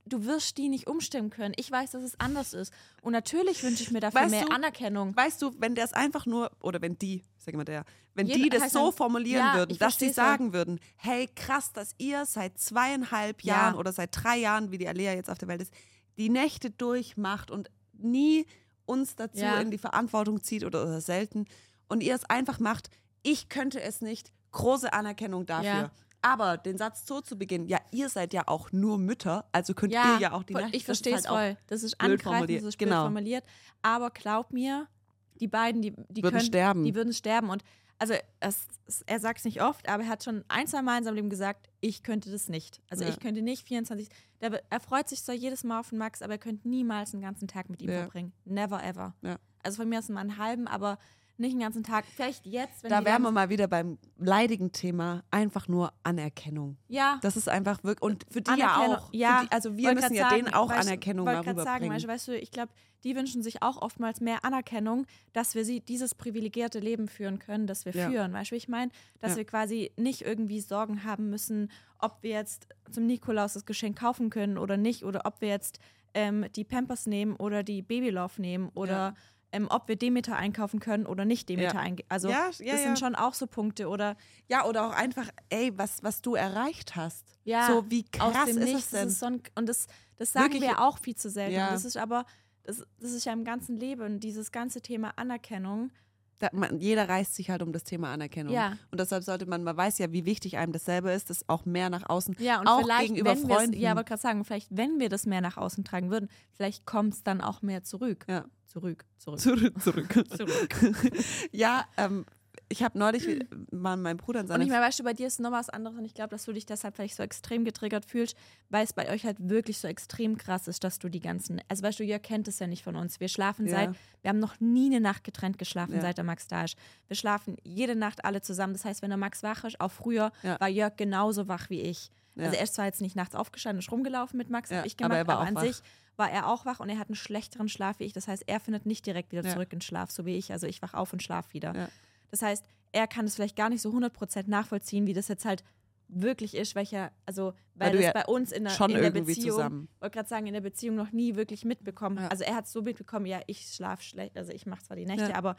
du wirst die nicht umstimmen können. Ich weiß, dass es anders ist. Und natürlich wünsche ich mir dafür Weißt mehr du, Anerkennung. Weißt du, wenn der es einfach nur, oder wenn die, sag mal der, wenn Jeder- die das so formulieren Ja, würden, ich dass sie sagen würden, hey, krass, dass ihr seit zweieinhalb Ja. Jahren oder seit drei Jahren, wie die Alea jetzt auf der Welt ist, die Nächte durchmacht und nie uns dazu Ja. in die Verantwortung zieht oder, oder selten und ihr es einfach macht, ich könnte es nicht, große Anerkennung dafür. Ja. Aber den Satz so zu beginnen, ja, ihr seid ja auch nur Mütter, also könnt Ja, ihr ja auch die Nacht- ich verstehe es halt voll. Das ist angreifend, formuliert. das ist Genau. formuliert. Aber glaub mir, die beiden, die, die Würden können, sterben. Die würden sterben. Und also es, es, er sagt es nicht oft, aber er hat schon ein, zwei Mal in seinem Leben gesagt, ich könnte das nicht. Also Ja. ich könnte nicht 24. Der, er freut sich zwar jedes Mal auf den Max, aber er könnte niemals einen ganzen Tag mit ihm verbringen. Never ever. Ja. Also von mir aus mal einen halben, aber nicht einen ganzen Tag. Vielleicht jetzt, wenn Da wären wir mal wieder beim leidigen Thema, einfach nur Anerkennung. Ja. Das ist einfach wirklich, und für die ja auch. Ja, die, also wir wollt müssen ja sagen, denen auch weißt- Anerkennung mal grad sagen, rüberbringen. weißt, du, weißt du, ich glaube, die wünschen sich auch oftmals mehr Anerkennung, dass wir sie dieses privilegierte Leben führen können, das wir Ja. führen. Weißt du, ich meine? Dass Ja. wir quasi nicht irgendwie Sorgen haben müssen, ob wir jetzt zum Nikolaus das Geschenk kaufen können oder nicht, oder ob wir jetzt ähm, die Pampers nehmen oder die Babylove nehmen oder Ja. Ähm, ob wir Demeter einkaufen können oder nicht Demeter Ja. einkaufen. Also Ja, ja, das sind schon auch so Punkte. Oder ja, oder auch einfach, ey, was, was du erreicht hast. Ja, so wie aus krass dem ist Nichts. es denn? Das ist so ein, und das, das sagen Wirklich- wir auch viel zu selten. Das ist aber, das, das ist ja im ganzen Leben, dieses ganze Thema Anerkennung. Da, man, jeder reißt sich halt um das Thema Anerkennung. Ja. Und deshalb sollte man, man weiß ja, wie wichtig einem dasselbe ist, das auch mehr nach außen, Ja, und auch vielleicht, gegenüber wenn Freunden. Ja, wollte gerade sagen, vielleicht, wenn wir das mehr nach außen tragen würden, vielleicht kommt es dann auch mehr zurück. Ja. Zurück, zurück. Zurück, zurück. Zurück. ja, ähm, ich habe neulich wie- mal meinem Bruder und Und seine ich meine, weißt du, bei dir ist noch was anderes und ich glaube, dass du dich deshalb vielleicht so extrem getriggert fühlst, weil es bei euch halt wirklich so extrem krass ist, dass du die ganzen, also weißt du, ihr kennt es ja nicht von uns. Wir schlafen Ja. seit, wir haben noch nie eine Nacht getrennt geschlafen, Ja. seit der Max da ist. Wir schlafen jede Nacht alle zusammen. Das heißt, wenn der Max wach ist, auch früher, Ja. war Jörg genauso wach wie ich. Ja. Also er ist zwar jetzt nicht nachts aufgestanden, ist rumgelaufen mit Max, Ja, ich aber gemacht, er war aber, auch an wach. sich war er auch wach und er hat einen schlechteren Schlaf wie ich. Das heißt, er findet nicht direkt wieder Ja. zurück in Schlaf, so wie ich. Also ich wach auf und schlaf wieder. Das heißt, er kann es vielleicht gar nicht so 100% nachvollziehen, wie das jetzt halt wirklich ist, welcher, also, weil, Weil du das ja bei uns in der, schon in der irgendwie Beziehung, zusammen. wollte gerade sagen, in der Beziehung noch nie wirklich mitbekommen. Ja. Also er hat es so mitbekommen, ja, ich schlafe schlecht, also ich mache zwar die Nächte, Ja. aber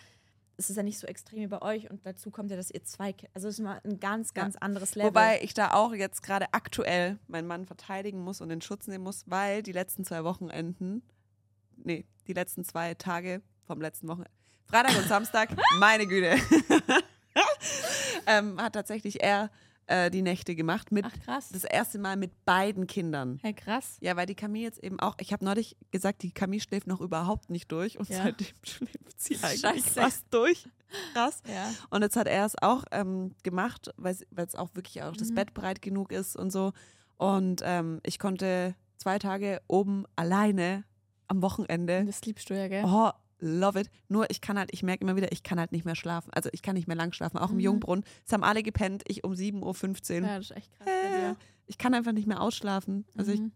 es ist ja nicht so extrem wie bei euch und dazu kommt ja, dass ihr zwei, also es ist mal ein ganz, ganz anderes Level. Wobei ich da auch jetzt gerade aktuell meinen Mann verteidigen muss und in Schutz nehmen muss, weil die letzten zwei Wochenenden, nee, die letzten zwei Tage vom letzten Wochenende, Freitag und Samstag, meine Güte, ähm, hat tatsächlich er äh, die Nächte gemacht mit Ach krass. das erste Mal mit beiden Kindern. Hey, krass. Ja, weil die Camille jetzt eben auch, ich habe neulich gesagt, die Camille schläft noch überhaupt nicht durch und Ja. seitdem schläft sie eigentlich Scheiße. fast durch. Krass. Ja. Und jetzt hat er es auch ähm, gemacht, weil es auch wirklich auch das Mhm. Bett breit genug ist und so. Und ähm, ich konnte zwei Tage oben alleine am Wochenende. Das liebst du ja, gell? Oh, love it. Nur ich kann halt, ich merke immer wieder, ich kann halt nicht mehr schlafen. Also ich kann nicht mehr lang schlafen, auch im Mhm. Jungbrunnen. Es haben alle gepennt, ich um 7.15 Uhr. Ja, das ist echt krass Äh, ich kann einfach nicht mehr ausschlafen. Also ich, Mhm.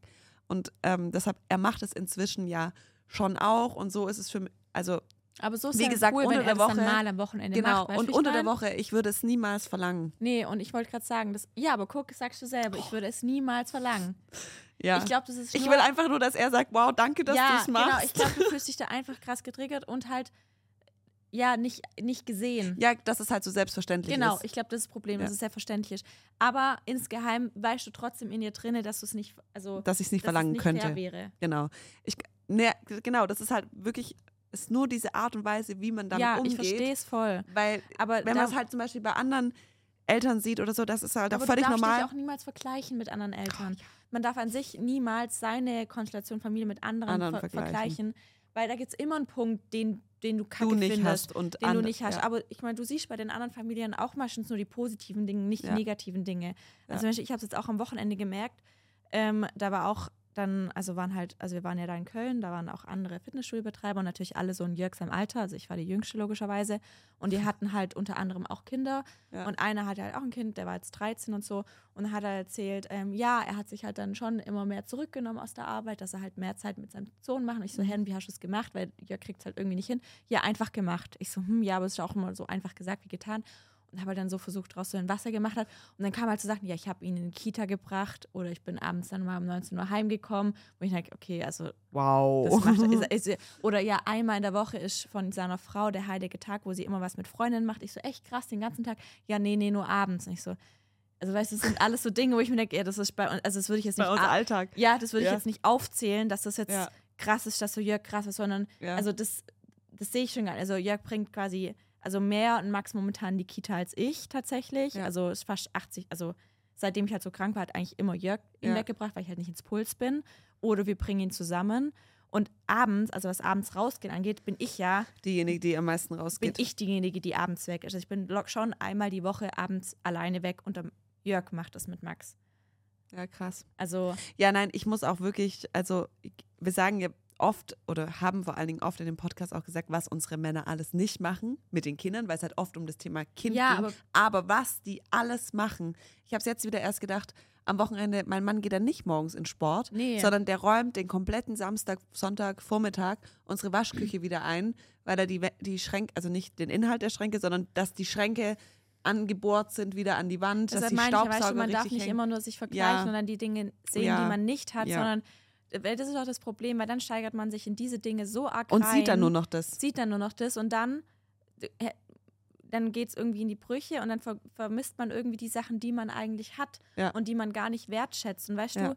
und ähm, deshalb, er macht es inzwischen ja schon auch und so ist es für mich, also Aber so ist Wie ja gesagt, cool, unter wenn der er Woche- mal am Wochenende genau. macht. weißt und ich unter der? Woche, ich würde es niemals verlangen. Nee, und ich wollte gerade sagen, das, ja, aber guck, sagst du selber, ich würde es niemals verlangen. Ja. Ich glaube, das ist Ich will einfach nur, dass er sagt, wow, danke, dass ja, du es machst. Genau, ich glaube, du fühlst dich da einfach krass getriggert und halt, ja, nicht, nicht gesehen. ja, dass es halt so selbstverständlich Genau, ist. ich glaube, das ist das Problem, Ja. dass es sehr verständlich ist. Aber insgeheim weißt du trotzdem in dir drinne, dass du es nicht, also dass ich es nicht verlangen nicht könnte. wäre. Genau. Ich, ne, genau, das ist halt wirklich, ist nur diese Art und Weise, wie man damit ja, umgeht. ich verstehe es voll. Weil, Aber wenn man es halt zum Beispiel bei anderen Eltern sieht oder so, das ist halt auch völlig du darfst normal. dich auch niemals vergleichen mit anderen Eltern. Man darf an sich niemals seine Konstellation Familie mit anderen, Anderen ver vergleichen. vergleichen. weil da gibt es immer einen Punkt, den, den du kacke du nicht findest. hast und den du nicht hast. Ja. Aber ich meine, du siehst bei den anderen Familien auch meistens nur die positiven Dinge, nicht Ja. die negativen Dinge. Also Ja. ich habe es jetzt auch am Wochenende gemerkt, ähm, da war auch dann, also waren halt, also wir waren ja da in Köln, da waren auch andere Fitnessstudiobetreiber und natürlich alle so in Jörg seinem Alter, also ich war die Jüngste logischerweise und die hatten halt unter anderem auch Kinder Ja. und einer hatte halt auch ein Kind, der war jetzt 13 und so und dann hat er erzählt, ähm, ja, er hat sich halt dann schon immer mehr zurückgenommen aus der Arbeit, dass er halt mehr Zeit mit seinem Sohn macht und ich so, Mhm. Hen, wie hast du es gemacht, weil Jörg kriegt es halt irgendwie nicht hin. Ja, einfach gemacht. Ich so, hm, ja, aber es ist auch immer so einfach gesagt wie getan habe halt dann so versucht, rauszuhören, was er gemacht hat. Und dann kam halt so Sachen, ja, ich habe ihn in die Kita gebracht oder ich bin abends dann mal um 19 Uhr heimgekommen, wo ich denke, okay, also wow. das macht, ist, ist, oder ja, einmal in der Woche ist von seiner Frau der heilige Tag, wo sie immer was mit Freundinnen macht. Ich so, echt krass, den ganzen Tag. Ja, nee, nee, nur abends. Und ich so, also weißt du, das sind alles so Dinge, wo ich mir denke, ja, das ist bei uns, also das würde ich jetzt nicht, bei uns Alltag. ja, das würde ich Ja. jetzt nicht aufzählen, dass das jetzt Ja. krass ist, dass so Jörg krass ist, sondern Ja. also das, das sehe ich schon gar nicht. Also Jörg bringt quasi, also mehr und Max momentan die Kita als ich tatsächlich. Ja. Also ist fast 80, also seitdem ich halt so krank war, hat eigentlich immer Jörg ihn Ja. weggebracht, weil ich halt nicht ins Puls bin. Oder wir bringen ihn zusammen. Und abends, also was abends rausgehen angeht, bin ich ja, Diejenige, die am meisten bin rausgeht. ich diejenige, die abends weg ist. Also ich bin schon einmal die Woche abends alleine weg und Jörg macht das mit Max. Ja, krass. Also Ja, nein, ich muss auch wirklich, also wir sagen ja oft oder haben vor allen Dingen oft in dem Podcast auch gesagt, was unsere Männer alles nicht machen mit den Kindern, weil es halt oft um das Thema Kind Ja, ging. aber- aber was die alles machen. Ich habe es jetzt wieder erst gedacht, am Wochenende, mein Mann geht dann nicht morgens in Sport, Nee. sondern der räumt den kompletten Samstag, Sonntag, Vormittag unsere Waschküche wieder ein, weil er die, die Schränke, also nicht den Inhalt der Schränke, sondern dass die Schränke angebohrt sind wieder an die Wand, dass Deshalb die meine ich, Staubsauger weißt du, man darf nicht hängen. immer nur sich vergleichen Ja. und dann die Dinge sehen, Ja. die man nicht hat, Ja. sondern das ist auch das Problem, weil dann steigert man sich in diese Dinge so arg und rein, sieht dann nur noch das. sieht dann nur noch das und dann äh, dann geht es irgendwie in die Brüche und dann ver vermisst man irgendwie die Sachen, die man eigentlich hat Ja. und die man gar nicht wertschätzt. Und weißt Ja. du,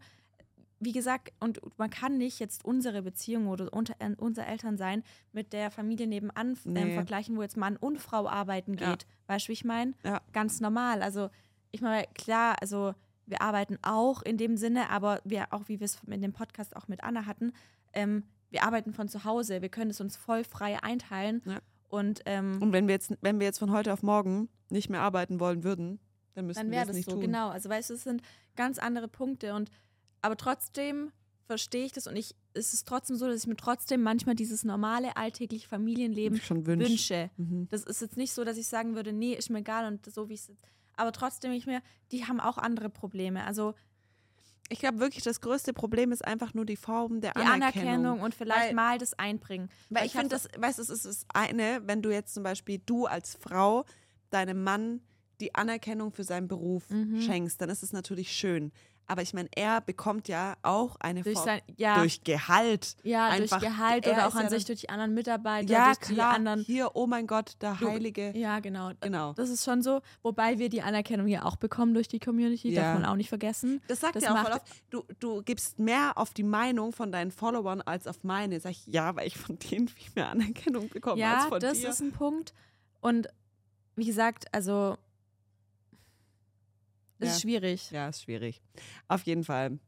wie gesagt, und man kann nicht jetzt unsere Beziehung oder unter, äh, unser Elternsein mit der Familie nebenan ähm, Nee. vergleichen, wo jetzt Mann und Frau arbeiten Ja. geht. Weißt du, wie ich meine? Ja. Ganz normal. Also, ich meine, klar, also wir arbeiten auch in dem Sinne, aber wir auch, wie wir es in dem Podcast auch mit Anna hatten, ähm, wir arbeiten von zu Hause, wir können es uns voll frei einteilen. Ja. Und, ähm, Und wenn wir jetzt, wenn wir jetzt von heute auf morgen nicht mehr arbeiten wollen würden, dann müssten dann wir das nicht so, tun. genau. Also weißt du, es sind ganz andere Punkte und aber trotzdem verstehe ich das und ich es ist trotzdem so, dass ich mir trotzdem manchmal dieses normale alltägliche Familienleben wünsche. Mhm. Das ist jetzt nicht so, dass ich sagen würde, nee, ist mir egal und so wie es jetzt. Aber trotzdem ich mir, die haben auch andere Probleme. Also Ich glaube wirklich, das größte Problem ist einfach nur die Form der die Anerkennung. Anerkennung, und vielleicht Weil- mal das einbringen. Weil ich hab finde, das, weißt du, es ist das eine, wenn du jetzt zum Beispiel du als Frau deinem Mann die Anerkennung für seinen Beruf Mhm. schenkst, dann ist es natürlich schön. Aber ich meine, er bekommt ja auch eine durch Form sein, ja, durch Gehalt. ja, einfach- durch Gehalt er oder auch an ja sich durch die anderen Mitarbeiter, Ja, durch die klar. anderen. Hier, oh mein Gott, der Du- Heilige. Ja, genau. Genau. Das ist schon so, wobei wir die Anerkennung ja auch bekommen durch die Community, Ja. darf man auch nicht vergessen. Das sagt Das ja auch voll oft, du, du gibst mehr auf die Meinung von deinen Followern als auf meine. Sag ich, ja, weil ich von denen viel mehr Anerkennung bekomme als ja, von das dir. ist ein Punkt. Und wie gesagt, also es Ja. ist schwierig. ja, ist schwierig. Auf jeden Fall.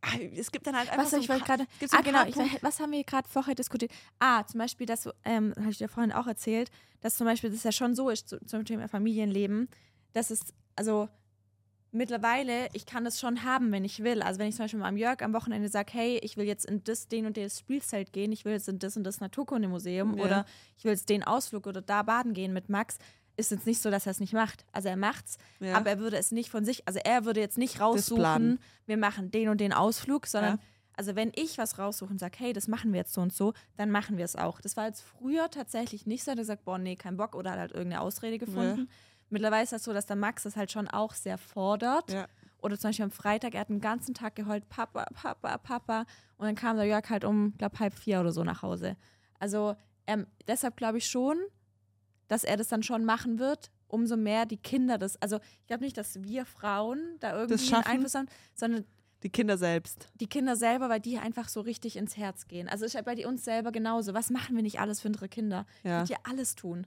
Ah, Es gibt dann halt einfach Was so ich ein so Ah, genau. Ich, was haben wir gerade vorher diskutiert? Ah, zum Beispiel, dass, ähm, habe ich dir vorhin auch erzählt, dass zum Beispiel das ja schon so ist zu, zum Thema Familienleben, dass es, also mittlerweile, ich kann das schon haben, wenn ich will. Also wenn ich zum Beispiel mal am Jörg am Wochenende sage, hey, ich will jetzt in das, den und das Spielzelt gehen, ich will jetzt in das und das Naturkundemuseum Ja. oder ich will jetzt den Ausflug oder da baden gehen mit Max, ist jetzt nicht so, dass er es nicht macht. Also er macht's, Ja. aber er würde es nicht von sich, also er würde jetzt nicht raussuchen, wir machen den und den Ausflug, sondern Ja. also wenn ich was raussuche und sage, hey, das machen wir jetzt so und so, dann machen wir es auch. Das war jetzt früher tatsächlich nicht so, dass er gesagt, boah, nee, kein Bock oder hat halt irgendeine Ausrede gefunden. Mittlerweile ist das so, dass der Max das halt schon auch sehr fordert. Ja. Oder zum Beispiel am Freitag, er hat den ganzen Tag geheult, Papa, Papa, Papa. Und dann kam der Jörg halt um, glaube halb vier oder so nach Hause. Also ähm, deshalb glaube ich schon, dass er das dann schon machen wird, umso mehr die Kinder das. Also ich glaube nicht, dass wir Frauen da irgendwie einen? Einfluss haben, sondern Die Kinder selbst. die Kinder selber, weil die einfach so richtig ins Herz gehen. Also ist ja bei uns selber genauso. Was machen wir nicht alles für unsere Kinder? Ja. Ich würde ja alles tun.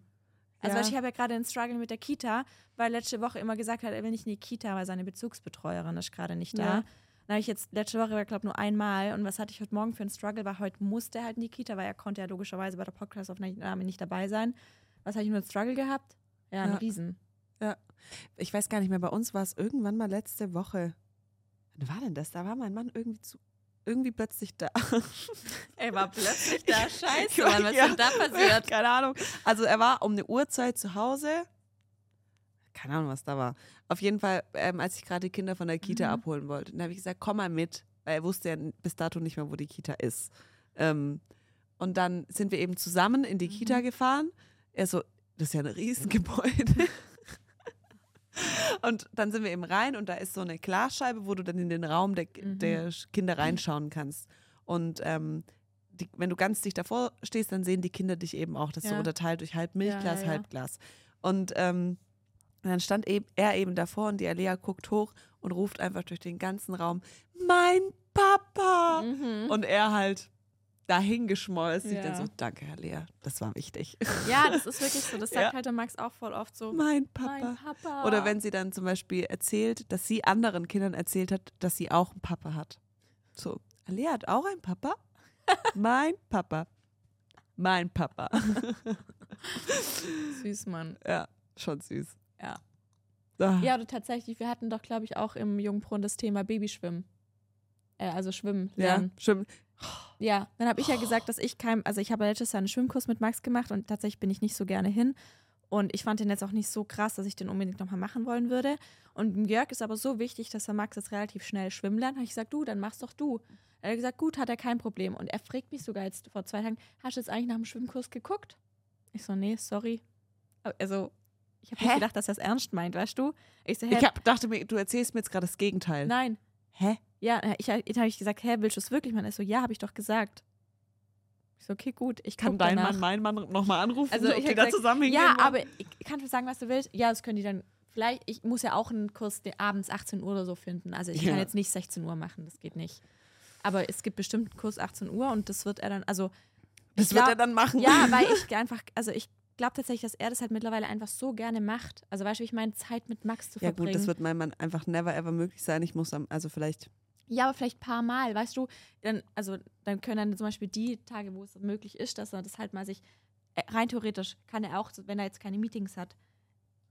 Also Ja. ich habe ja gerade einen Struggle mit der Kita, weil letzte Woche immer gesagt hat, er will nicht in die Kita, weil seine Bezugsbetreuerin ist gerade nicht da. Ja. Dann habe ich jetzt letzte Woche, glaube nur einmal. Und was hatte ich heute Morgen für einen Struggle? War heute musste er halt in die Kita, weil er konnte ja logischerweise bei der Podcast-Aufnahme nicht dabei sein. Was habe ich nur einen Struggle gehabt? Ja, einen Ja. Riesen. Ich weiß gar nicht mehr, bei uns war es irgendwann mal letzte Woche. Wann war denn das? Da war mein Mann irgendwie zu, irgendwie plötzlich da. Ey, war plötzlich da. Scheiße, Mann, was ist denn da passiert? Keine Ahnung. Also er war um eine Uhrzeit zu Hause. Keine Ahnung, was da war. Auf jeden Fall, ähm, als ich gerade die Kinder von der Kita Mhm. abholen wollte, dann habe ich gesagt, komm mal mit, weil er wusste ja bis dato nicht mehr, wo die Kita ist. Ähm, und dann sind wir eben zusammen in die Mhm. Kita gefahren. Er so, das ist ja ein Riesengebäude. Und dann sind wir eben rein und da ist so eine Glasscheibe, wo du dann in den Raum der, Mhm. der Kinder reinschauen kannst. Und ähm, die, wenn du ganz dicht davor stehst, dann sehen die Kinder dich eben auch. Das ist so Ja. unterteilt durch halb Milchglas, Ja, ja, ja. halb Glas. Und ähm, dann stand eben, er eben davor und die Alea guckt hoch und ruft einfach durch den ganzen Raum, mein Papa! Mhm. Und er halt dahingeschmolzen. Ich Ja. dann so, danke, Herr Lea, das war wichtig. Ja, das ist wirklich so. Das sagt Ja. halt der Max auch voll oft so. mein Papa. Mein Papa. Oder wenn sie dann zum Beispiel erzählt, dass sie anderen Kindern erzählt hat, dass sie auch einen Papa hat. So, Alea hat auch einen Papa? mein Papa. Mein Papa. Süß, Mann. ja, schon süß. Ja. Ah, Ja, oder tatsächlich, wir hatten doch, glaube ich, auch im Jungbrunnen das Thema Babyschwimmen. Äh, also Schwimmen ja, lernen. stimmt. Ja, dann habe ich ja gesagt, dass ich kein, also ich habe letztes Jahr einen Schwimmkurs mit Max gemacht und tatsächlich bin ich nicht so gerne hin. Und ich fand den jetzt auch nicht so krass, dass ich den unbedingt nochmal machen wollen würde. Und Jörg ist aber so wichtig, dass der Max jetzt relativ schnell schwimmen lernt. Habe ich gesagt, du, dann mach's doch du. Er hat gesagt, gut, hat er kein Problem. Und er fragt mich sogar jetzt vor zwei Tagen, hast du jetzt eigentlich nach dem Schwimmkurs geguckt? Ich so, nee, sorry. Also, ich habe nicht gedacht, dass er es ernst meint, weißt du? Ich so, hä, Ich hab, dachte mir, du erzählst mir jetzt gerade das Gegenteil. nein. Hä? Ja, ich, ich habe ich gesagt, hä, willst du es wirklich machen? Er so, ja, habe ich doch gesagt. Ich so, okay, gut, ich Kann dein danach. Mann meinen Mann nochmal anrufen, Also ob ich die hab da gesagt, zusammen hingehen Ja, wollen? aber ich kann sagen, was du willst. Ja, das können die dann. Vielleicht, ich muss ja auch einen Kurs abends 18 Uhr oder so finden. Also ich Ja. kann jetzt nicht 16 Uhr machen, das geht nicht. Aber es gibt bestimmt einen Kurs 18 Uhr und das wird er dann, also das ich wird glaub- er dann machen. ja, weil ich einfach, also ich glaube tatsächlich, dass er das halt mittlerweile einfach so gerne macht. Also weißt du, wie ich meine, Zeit mit Max zu Ja verbringen. gut, das wird meinem Mann einfach never ever möglich sein. Ich muss am, also vielleicht, Ja, aber vielleicht ein paar Mal, weißt du, dann, also dann können dann zum Beispiel die Tage, wo es möglich ist, dass er das halt mal sich äh, rein theoretisch kann er auch, wenn er jetzt keine Meetings hat,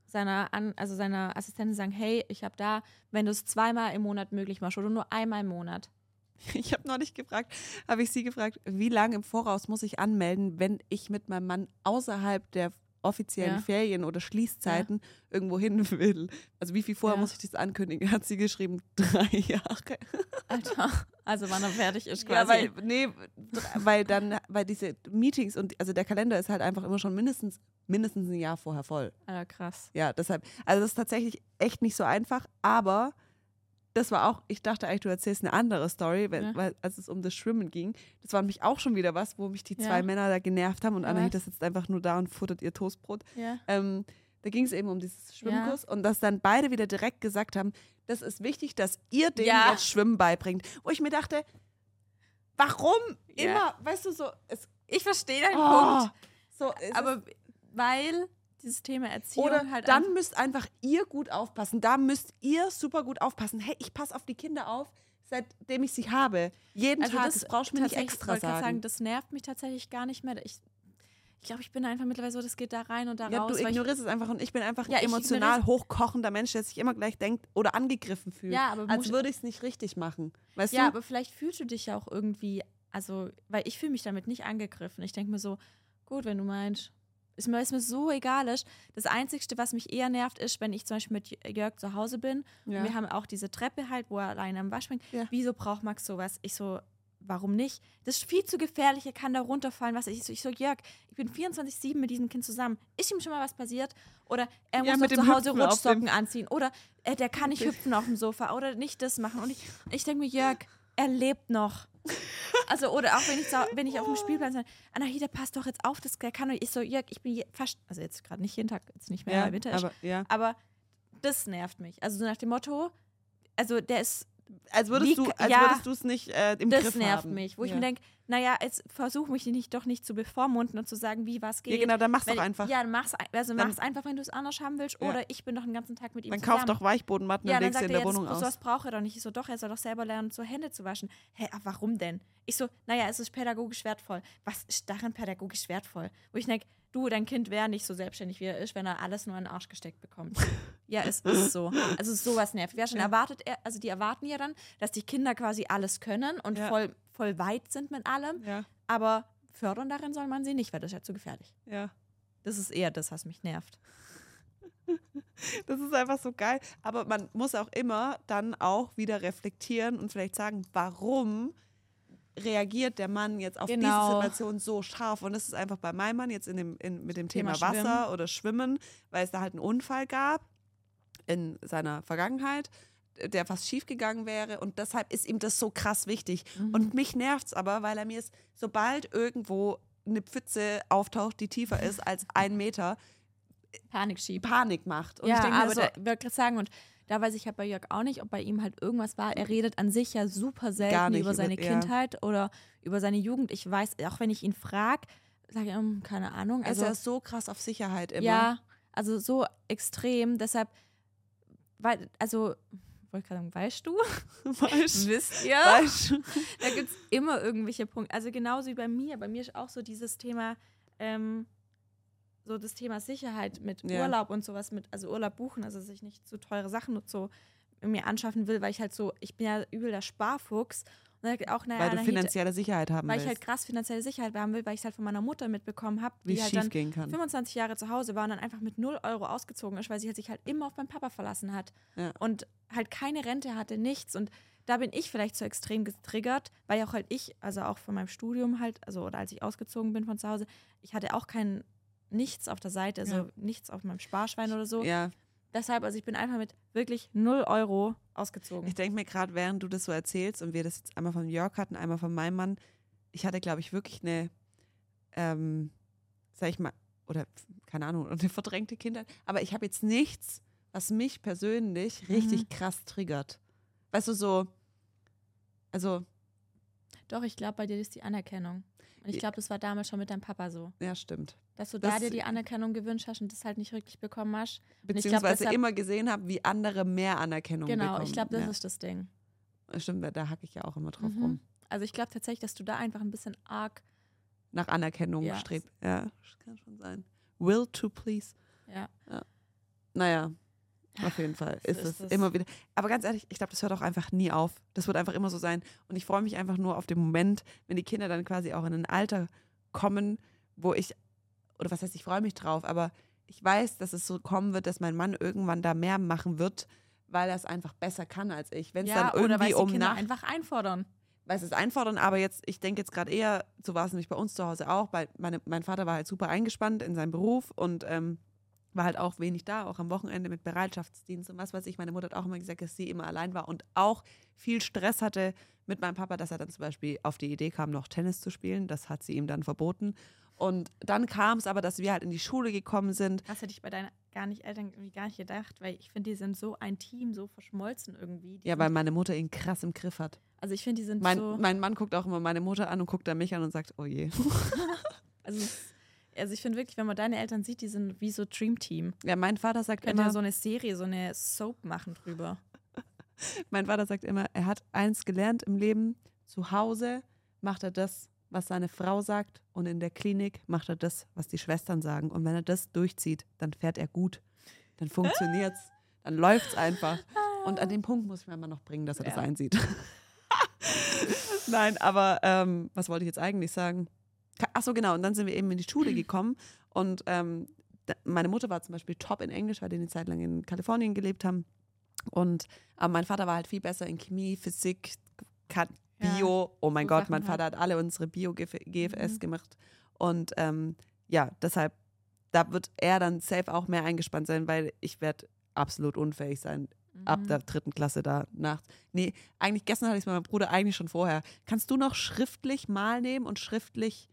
seiner, An also seiner Assistentin sagen, hey, ich habe da, wenn du es zweimal im Monat möglich machst oder nur einmal im Monat. Ich habe neulich gefragt, habe ich sie gefragt, wie lange im Voraus muss ich anmelden, wenn ich mit meinem Mann außerhalb der offiziellen Ja. Ferien oder Schließzeiten irgendwo hin will. Also wie viel vorher Ja. muss ich das ankündigen? Hat sie geschrieben, drei Jahre. Alter. Also wann er fertig ist quasi. Ja, weil, nee, weil dann, weil diese Meetings und also der Kalender ist halt einfach immer schon mindestens, mindestens ein Jahr vorher voll. Alter, krass. Ja, deshalb, also das ist tatsächlich echt nicht so einfach, aber das war auch, ich dachte eigentlich, du erzählst eine andere Story, weil, Ja. weil als es um das Schwimmen ging. Das war nämlich auch schon wieder was, wo mich die zwei Ja. Männer da genervt haben und Anahita was? sitzt einfach nur da und futtert ihr Toastbrot. Ja. Ähm, da ging es eben um dieses Schwimmkurs und dass dann beide wieder direkt gesagt haben, das ist wichtig, dass ihr denen jetzt Schwimmen beibringt. Wo ich mir dachte, warum immer, weißt du, so, es, Ich verstehe deinen oh, Punkt. so, Aber weil dieses Thema Erziehung Oder halt dann müsst einfach ihr gut aufpassen. Da müsst ihr super gut aufpassen. Hey, ich passe auf die Kinder auf, seitdem ich sie habe. Jeden also Tag. das Das brauchst du mir nicht extra wollte grad sagen. Das nervt mich tatsächlich gar nicht mehr. Ich, ich glaube, ich bin einfach mittlerweile so, das geht da rein und da Ja, raus. du ich, ignorierst es einfach und ich bin einfach Ja, ein ich emotional hochkochender Mensch, der sich immer gleich denkt oder angegriffen fühlt. ja, aber als würde ich es nicht richtig machen. Weißt ja, du? aber vielleicht fühlst du dich ja auch irgendwie, also, weil ich fühle mich damit nicht angegriffen. Ich denke mir so, gut, wenn du meinst, ist mir, ist mir so egal. Ist. Das Einzige, was mich eher nervt, ist, wenn ich zum Beispiel mit Jörg zu Hause bin ja. Wir haben auch diese Treppe halt, wo er alleine am Waschbecken. Ja. Wieso braucht Max sowas? Ich so, warum nicht? Das ist viel zu gefährlich, er kann da runterfallen. Was ich so, ich so, Jörg, ich bin 24-7 mit diesem Kind zusammen. Ist ihm schon mal was passiert? Oder er Ja, muss zu Hause Hüpfen Rutschsocken anziehen. Oder äh, der kann nicht Wirklich. hüpfen auf dem Sofa oder nicht das machen. Und ich, ich denke mir, Jörg, er lebt noch. Also, oder auch wenn ich, wenn ich auf dem Spielplatz sage, Anahita, passt doch jetzt auf, das der kann doch. Ich so, Jörg, ich bin je, fast, also jetzt gerade nicht jeden Tag, jetzt nicht mehr, ja, weil Winter ist. aber, ja. Aber das nervt mich. Also so nach dem Motto, also der ist, Als würdest Wie du als ja, würdest du es nicht äh, im das Griff nervt haben. mich. Wo ich mir denke, naja, jetzt versuch mich nicht, doch nicht zu bevormunden und zu sagen, wie was geht. Ja, genau, dann mach's Weil- doch einfach. Ja, dann mach's, also Dann- mach's einfach, wenn du es anders haben willst. Ja. Oder ich bin doch den ganzen Tag mit ihm Dann zusammen. kauf doch Weichbodenmatten ja, und dann legst sie in er, der ja, Wohnung das, aus. sowas braucht er doch nicht. Ich so, doch, er soll doch selber lernen, so Hände zu waschen. Hä, warum denn? Ich so, naja, es ist pädagogisch wertvoll. Was ist darin pädagogisch wertvoll? Wo ich denke, du, dein Kind wäre nicht so selbstständig, wie er ist, wenn er alles nur in den Arsch gesteckt bekommt. ja, es ist so. Also sowas nervt. Wer schon Ja. erwartet, er, also die erwarten ja dann, dass die Kinder quasi alles können und Ja. voll, voll weit sind mit allem. Ja, Aber fördern darin soll man sie nicht, weil das ist ja zu gefährlich. ja. Das ist eher das, was mich nervt. Das ist einfach so geil. Aber man muss auch immer dann auch wieder reflektieren und vielleicht sagen, warum reagiert der Mann jetzt auf diese Genau. Situation so scharf? Und das ist einfach bei meinem Mann jetzt in dem, in, mit dem Thema, Thema Wasser Schwimmen. oder Schwimmen, weil es da halt einen Unfall gab in seiner Vergangenheit, der fast schief gegangen wäre. Und deshalb ist ihm das so krass wichtig. Mhm. Und mich nervt es aber, weil er mir es, sobald irgendwo eine Pfütze auftaucht, die tiefer ist als ein Meter, Panik schieben. Panik macht. Und ja, ich denke aber so, würde gerade sagen, und da weiß ich halt bei Jörg auch nicht, ob bei ihm halt irgendwas war. Er redet an sich ja super selten über über- seine ja. Kindheit oder über seine Jugend. Ich weiß, auch wenn ich ihn frage, sage ich, ähm, keine Ahnung. also Also, er ist so krass auf Sicherheit immer. ja, also so extrem. Deshalb, weil, also, wollte gerade sagen, weißt du? Weißt, Wisst ihr? weißt du? da gibt es immer irgendwelche Punkte. Also genauso wie bei mir. Bei mir ist auch so dieses Thema, ähm, so das Thema Sicherheit mit Ja. Urlaub und sowas, mit, also Urlaub buchen, also dass ich nicht so teure Sachen und so mir anschaffen will, weil ich halt so, ich bin ja übel der Sparfuchs. Und auch, naja, Weil du finanzielle Sicherheit haben weil ich willst, halt krass finanzielle Sicherheit haben will, weil ich es halt von meiner Mutter mitbekommen habe, wie die halt schief dann gehen kann. 25 Jahre zu Hause war und dann einfach mit 0 Euro ausgezogen ist, weil sie halt sich halt immer auf meinen Papa verlassen hat. Ja. Und halt keine Rente hatte, nichts. Und da bin ich vielleicht so extrem getriggert, weil auch halt ich, also auch von meinem Studium halt, also oder als ich ausgezogen bin von zu Hause, ich hatte auch kein nichts auf der Seite, also Ja. nichts auf meinem Sparschwein oder so. Ja, Deshalb, also ich bin einfach mit wirklich 0 Euro ausgezogen. ich denke mir gerade, während du das so erzählst und wir das jetzt einmal von Jörg hatten, einmal von meinem Mann, ich hatte, glaube ich, wirklich eine, ähm, sag ich mal, oder keine Ahnung, eine verdrängte Kindheit. Aber ich habe jetzt nichts, was mich persönlich richtig Mhm. krass triggert. Weißt du, so, also, Doch, ich glaube, bei dir ist die Anerkennung. Und ich glaube, das war damals schon mit deinem Papa so. ja, stimmt. Dass du Das- da dir die Anerkennung gewünscht hast und das halt nicht wirklich bekommen hast. Glaub, Beziehungsweise deshalb- immer gesehen habe, wie andere mehr Anerkennung Genau, bekommen. ich glaube, das ja. ist das Ding. Stimmt, da, hacke ich ja auch immer drauf Mhm. rum. Also ich glaube tatsächlich, dass du da einfach ein bisschen arg nach Anerkennung Ja. strebt. Ja, das kann schon sein. Will to please. Ja. Naja, auf jeden Fall ist ist es. immer wieder. Aber ganz ehrlich, ich glaube, das hört auch einfach nie auf. Das wird einfach immer so sein. Und ich freue mich einfach nur auf den Moment, wenn die Kinder dann quasi auch in ein Alter kommen, wo ich, oder was heißt, ich freue mich drauf, aber ich weiß, dass es so kommen wird, dass mein Mann irgendwann da mehr machen wird, weil er es einfach besser kann als ich. Wenn es ja, dann oder weil irgendwie die um Kinder nach einfach einfordern. weiß es einfordern, aber jetzt, ich denke jetzt gerade eher, so war es nämlich bei uns zu Hause auch, weil meine, mein Vater war halt super eingespannt in seinem Beruf und ähm, war halt auch wenig da, auch am Wochenende mit Bereitschaftsdienst und was weiß ich. Meine Mutter hat auch immer gesagt, dass sie immer allein war und auch viel Stress hatte mit meinem Papa, dass er dann zum Beispiel auf die Idee kam, noch Tennis zu spielen. Das hat sie ihm dann verboten. Und dann kam es aber, dass wir halt in die Schule gekommen sind. Das hätte ich bei deinen gar nicht Eltern irgendwie gar nicht gedacht, weil ich finde, die sind so ein Team, so verschmolzen irgendwie. Die Ja, weil meine Mutter ihn krass im Griff hat. also ich finde, die sind Mein, so. mein Mann guckt auch immer meine Mutter an und guckt dann mich an und sagt, oh je. Also, also ich finde wirklich, wenn man deine Eltern sieht, die sind wie so Dream Team. Ja, mein Vater sagt Könnte immer, ja so eine Serie, so eine Soap machen drüber. Mein Vater sagt immer, er hat eins gelernt im Leben. Zu Hause macht er das, was seine Frau sagt und in der Klinik macht er das, was die Schwestern sagen. Und wenn er das durchzieht, dann fährt er gut. Dann funktioniert's. Dann läuft's einfach. Und an dem Punkt muss ich mir immer noch bringen, dass er das Ja. einsieht. Nein, aber ähm, was wollte ich jetzt eigentlich sagen? Ach so, genau. Und dann sind wir eben in die Schule gekommen und ähm, meine Mutter war zum Beispiel top in Englisch, weil die eine Zeit lang in Kalifornien gelebt haben. Und aber mein Vater war halt viel besser in Chemie, Physik, Bio. oh mein so Gott, Sachen mein Vater halt. hat alle unsere Bio-GFS Mhm. gemacht. Und ähm, ja, deshalb, da wird er dann safe auch mehr eingespannt sein, weil ich werde absolut unfähig sein, ab Mhm. der dritten Klasse da nachts. Nee, eigentlich gestern hatte ich es mit meinem Bruder eigentlich schon vorher. Kannst du noch schriftlich mal nehmen und schriftlich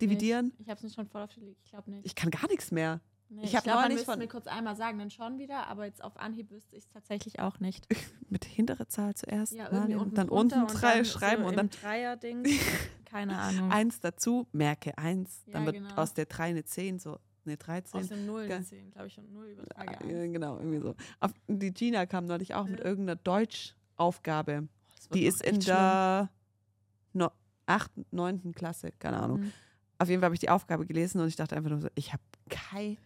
dividieren? Nicht. Ich habe es nicht schon voll auf Ich glaube nicht. Ich kann gar nichts mehr. Nee, ich ich glaube, man müsste mir kurz einmal sagen, dann schon wieder, aber jetzt auf Anhieb wüsste ich es tatsächlich auch nicht. Mit hintere Zahl zuerst Ja, nehmen, unten dann unten und drei dann schreiben so und dann Dreier-Ding. Keine Ahnung. eins dazu, merke eins. Dann Ja, wird genau. aus der 3 eine 10, so eine 13. Aus dem Null Geil. deswegen, glaube ich, und Null übertrage Ja, eins. genau, irgendwie so. Auf, die Gina kam neulich auch mit Ja. irgendeiner Deutschaufgabe. Wird Die ist in schlimm. der no, 8., 9. Klasse, keine Ahnung. Mhm. Auf jeden Fall habe ich die Aufgabe gelesen und ich dachte einfach nur so, ich habe keine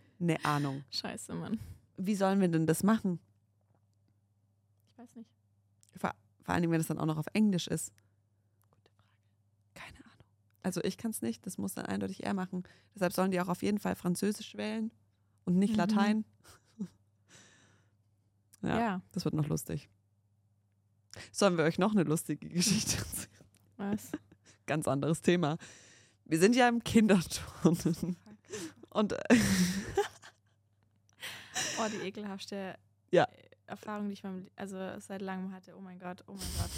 Ahnung. Scheiße, Mann. Wie sollen wir denn das machen? Ich weiß nicht. Vor, vor allen Dingen, wenn es dann auch noch auf Englisch ist. Gute Frage. Keine Ahnung. Also ich kann es nicht, das muss dann eindeutig er machen. Deshalb sollen die auch auf jeden Fall Französisch wählen und nicht Mhm. Latein. ja, Ja. das wird noch lustig. Sollen wir euch noch eine lustige Geschichte erzählen? Was? Ganz anderes Thema. Wir sind ja im Kinderturnen. Und äh, Oh, die ekelhaftste Ja. äh, Erfahrung, die ich meinem, also seit langem hatte. Oh mein Gott, oh mein Gott.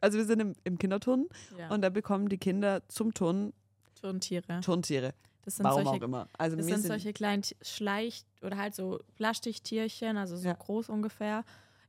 also wir sind im, im Kinderturnen Ja. und da bekommen die Kinder zum Turnen Turntiere. Turntiere. Das sind Warum solche auch immer. Also Das sind sind solche kleinen Schleich- oder halt so Plastiktierchen, also so Ja. groß ungefähr.